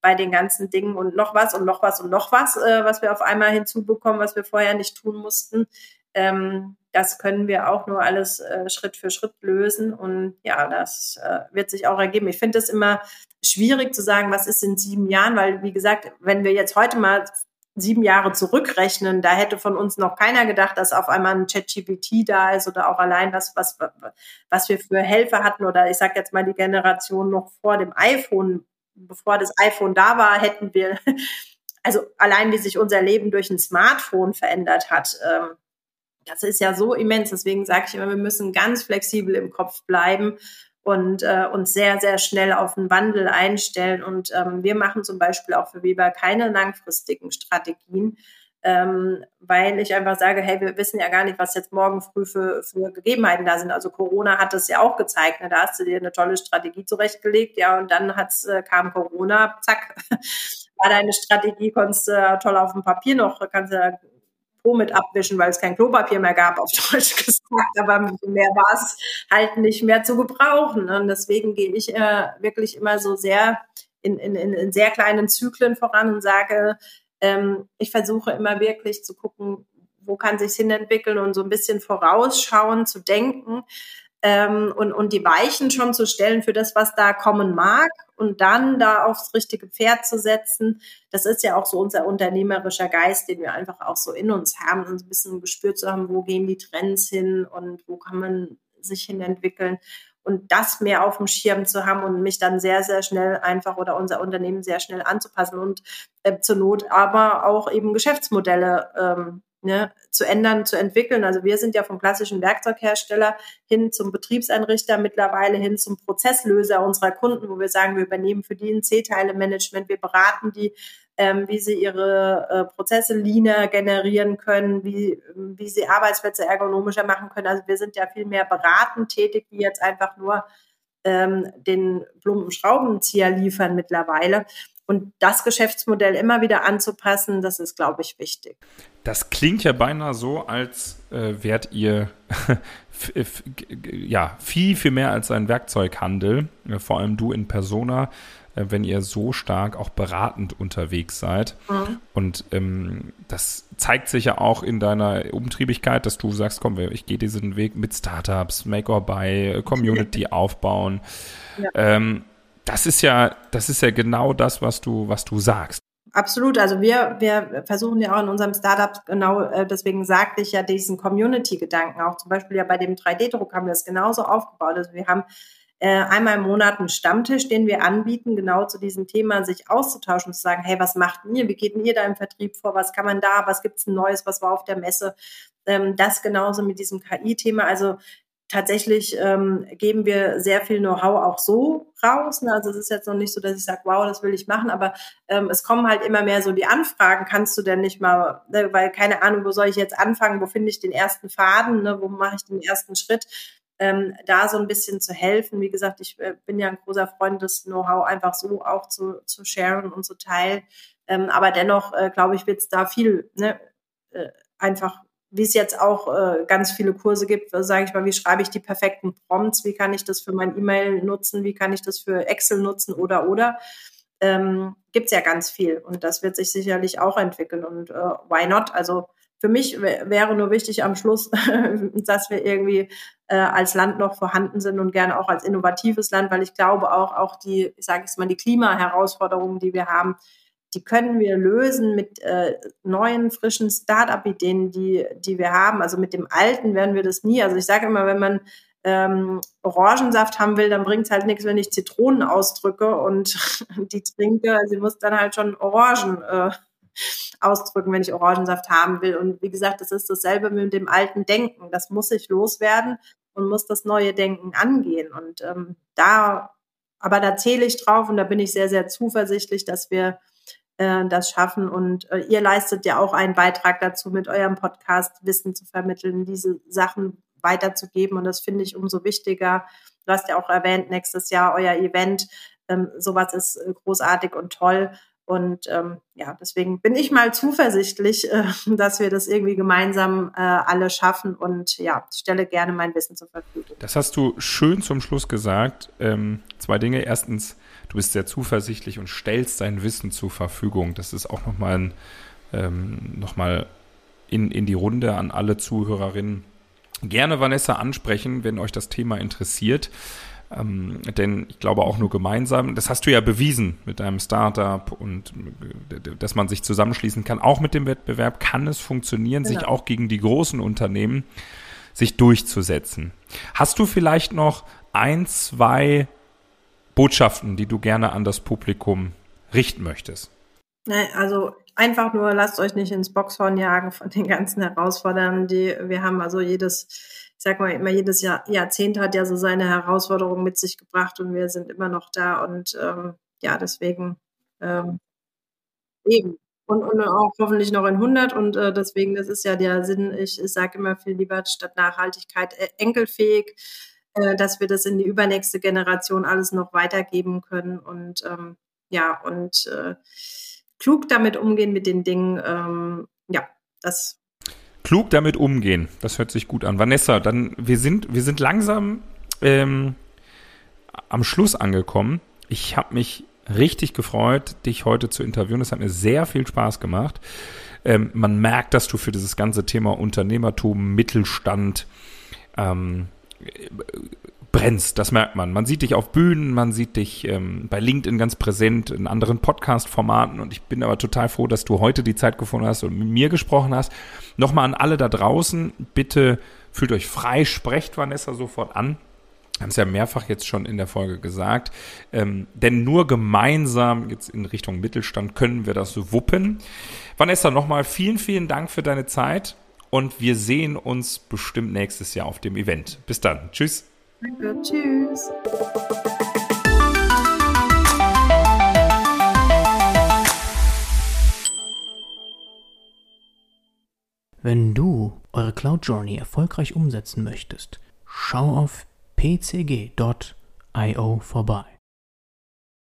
bei den ganzen Dingen und noch was und noch was und noch was, äh, was wir auf einmal hinzubekommen, was wir vorher nicht tun mussten. Ähm, das können wir auch nur alles äh, Schritt für Schritt lösen. Und ja, das äh, wird sich auch ergeben. Ich finde es immer schwierig zu sagen, was ist in sieben Jahren, weil, wie gesagt, wenn wir jetzt heute mal sieben Jahre zurückrechnen, da hätte von uns noch keiner gedacht, dass auf einmal ein ChatGPT da ist oder auch allein was, was, was wir für Helfer hatten oder ich sage jetzt mal die Generation noch vor dem iPhone, bevor das iPhone da war, hätten wir, also allein wie sich unser Leben durch ein Smartphone verändert hat, ähm, das ist ja so immens. Deswegen sage ich immer, wir müssen ganz flexibel im Kopf bleiben und äh, uns sehr, sehr schnell auf den Wandel einstellen. Und ähm, wir machen zum Beispiel auch für Weber keine langfristigen Strategien, ähm, weil ich einfach sage, hey, wir wissen ja gar nicht, was jetzt morgen früh für, für Gegebenheiten da sind. Also Corona hat das ja auch gezeigt. Ne? Da hast du dir eine tolle Strategie zurechtgelegt, ja, und dann hat's, äh, kam Corona, zack, war deine Strategie, konntest du äh, toll auf dem Papier noch, kannst du mit abwischen, weil es kein Klopapier mehr gab, auf Deutsch gesagt, aber mehr war es halt nicht mehr zu gebrauchen. Und deswegen gehe ich äh, wirklich immer so sehr in, in, in sehr kleinen Zyklen voran und sage, ähm, ich versuche immer wirklich zu gucken, wo kann sich hin entwickeln und so ein bisschen vorausschauen, zu denken ähm, und, und die Weichen schon zu stellen für das, was da kommen mag und dann da aufs richtige Pferd zu setzen. Das ist ja auch so unser unternehmerischer Geist, den wir einfach auch so in uns haben und ein bisschen gespürt zu haben, wo gehen die Trends hin und wo kann man sich hin entwickeln und das mehr auf dem Schirm zu haben und mich dann sehr, sehr schnell einfach oder unser Unternehmen sehr schnell anzupassen und äh, zur Not aber auch eben Geschäftsmodelle ähm, ne, zu ändern, zu entwickeln. Also wir sind ja vom klassischen Werkzeughersteller hin zum Betriebseinrichter, mittlerweile hin zum Prozesslöser unserer Kunden, wo wir sagen, wir übernehmen für die ein C-Teile-Management, wir beraten die, ähm, wie sie ihre äh, Prozesse leaner generieren können, wie, wie sie Arbeitsplätze ergonomischer machen können. Also wir sind ja viel mehr beratend tätig, wie jetzt einfach nur ähm, den plumpen Schraubenzieher liefern mittlerweile. Und das Geschäftsmodell immer wieder anzupassen, das ist, glaube ich, wichtig. Das klingt ja beinahe so, als äh, wärt ihr ja viel, viel mehr als ein Werkzeughandel, äh, vor allem du in Persona, äh, wenn ihr so stark auch beratend unterwegs seid. Mhm. Und ähm, das zeigt sich ja auch in deiner Umtriebigkeit, dass du sagst, komm, ich gehe diesen Weg mit Startups, Make or Buy, äh, Community aufbauen. Ja. Ähm, das ist ja, das ist ja genau das, was du, was du sagst. Absolut. Also wir, wir versuchen ja auch in unserem Startup genau, äh, deswegen sagte ich ja diesen Community-Gedanken auch. Zum Beispiel ja bei dem 3D-Druck haben wir das genauso aufgebaut. Also wir haben äh, einmal im Monat einen Stammtisch, den wir anbieten, genau zu diesem Thema sich auszutauschen, zu sagen, hey, was macht ihr? Wie geht denn ihr da im Vertrieb vor? Was kann man da? Was gibt's Neues? Was war auf der Messe? Ähm, das genauso mit diesem KI-Thema. Also tatsächlich ähm, geben wir sehr viel Know-how auch so raus. Ne? Also es ist jetzt noch nicht so, dass ich sage, wow, das will ich machen, aber ähm, es kommen halt immer mehr so die Anfragen, kannst du denn nicht mal, ne? weil keine Ahnung, wo soll ich jetzt anfangen, wo finde ich den ersten Faden, ne? wo mache ich den ersten Schritt, ähm, da so ein bisschen zu helfen. Wie gesagt, ich äh, bin ja ein großer Freund das Know-how einfach so auch zu, zu sharen und zu teilen. Ähm, aber dennoch, äh, glaube ich, wird es da viel ne, äh, einfach wie es jetzt auch äh, ganz viele Kurse gibt, sage ich mal, wie schreibe ich die perfekten Prompts, wie kann ich das für mein E-Mail nutzen, wie kann ich das für Excel nutzen oder oder. Ähm, Gibt es ja ganz viel und das wird sich sicherlich auch entwickeln und äh, why not? Also für mich wäre nur wichtig am Schluss, dass wir irgendwie äh, als Land noch vorhanden sind und gerne auch als innovatives Land, weil ich glaube auch, auch die, ich sage jetzt mal, die Klimaherausforderungen, die wir haben, die können wir lösen mit äh, neuen, frischen Start-up-Ideen, die, die wir haben. Also mit dem Alten werden wir das nie. Also ich sage immer, wenn man ähm, Orangensaft haben will, dann bringt es halt nichts, wenn ich Zitronen ausdrücke und die trinke. Sie muss dann halt schon Orangen äh, ausdrücken, wenn ich Orangensaft haben will. Und wie gesagt, das ist dasselbe mit dem alten Denken. Das muss ich loswerden und muss das neue Denken angehen. Und ähm, da, aber da zähle ich drauf und da bin ich sehr, sehr zuversichtlich, dass wir äh, das schaffen. Und äh, ihr leistet ja auch einen Beitrag dazu, mit eurem Podcast Wissen zu vermitteln, diese Sachen weiterzugeben. Und das finde ich umso wichtiger. Du hast ja auch erwähnt, nächstes Jahr euer Event. Ähm, sowas ist äh, großartig und toll. Und ähm, ja, deswegen bin ich mal zuversichtlich, äh, dass wir das irgendwie gemeinsam äh, alle schaffen und ja, stelle gerne mein Wissen zur Verfügung. Das hast du schön zum Schluss gesagt. Ähm, zwei Dinge. Erstens, du bist sehr zuversichtlich und stellst dein Wissen zur Verfügung. Das ist auch nochmal ein, ähm, noch in, in die Runde an alle Zuhörerinnen. Gerne Vanessa ansprechen, wenn euch das Thema interessiert. Ähm, denn ich glaube auch nur gemeinsam, das hast du ja bewiesen mit deinem Startup und äh, dass man sich zusammenschließen kann. Auch mit dem Wettbewerb kann es funktionieren, genau. sich auch gegen die großen Unternehmen sich durchzusetzen. Hast du vielleicht noch ein, zwei Botschaften, die du gerne an das Publikum richten möchtest? Nein, also einfach nur lasst euch nicht ins Boxhorn jagen von den ganzen Herausforderungen, die wir haben. Also jedes ich sag mal immer, jedes Jahr, Jahrzehnt hat ja so seine Herausforderungen mit sich gebracht und wir sind immer noch da und ähm, ja, deswegen ähm, eben. Und, und auch hoffentlich noch in 100 und äh, deswegen, das ist ja der Sinn, ich, ich sage immer viel lieber statt Nachhaltigkeit äh, enkelfähig, äh, dass wir das in die übernächste Generation alles noch weitergeben können und ähm, ja, und äh, klug damit umgehen mit den Dingen, ähm, ja, das klug damit umgehen. Das hört sich gut an. Vanessa, dann wir sind wir sind langsam ähm, am Schluss angekommen. Ich habe mich richtig gefreut, dich heute zu interviewen. Es hat mir sehr viel Spaß gemacht. Ähm, man merkt, dass du für dieses ganze Thema Unternehmertum, Mittelstand ähm, brennst, das merkt man. Man sieht dich auf Bühnen, man sieht dich ähm, bei LinkedIn ganz präsent, in anderen Podcast-Formaten und ich bin aber total froh, dass du heute die Zeit gefunden hast und mit mir gesprochen hast. Nochmal an alle da draußen, bitte fühlt euch frei, sprecht Vanessa sofort an. Haben es ja mehrfach jetzt schon in der Folge gesagt. Ähm, denn nur gemeinsam jetzt in Richtung Mittelstand können wir das wuppen. Vanessa, nochmal vielen, vielen Dank für deine Zeit und wir sehen uns bestimmt nächstes Jahr auf dem Event. Bis dann. Tschüss. Danke, tschüss. Wenn du eure Cloud Journey erfolgreich umsetzen möchtest, schau auf pcg.io vorbei.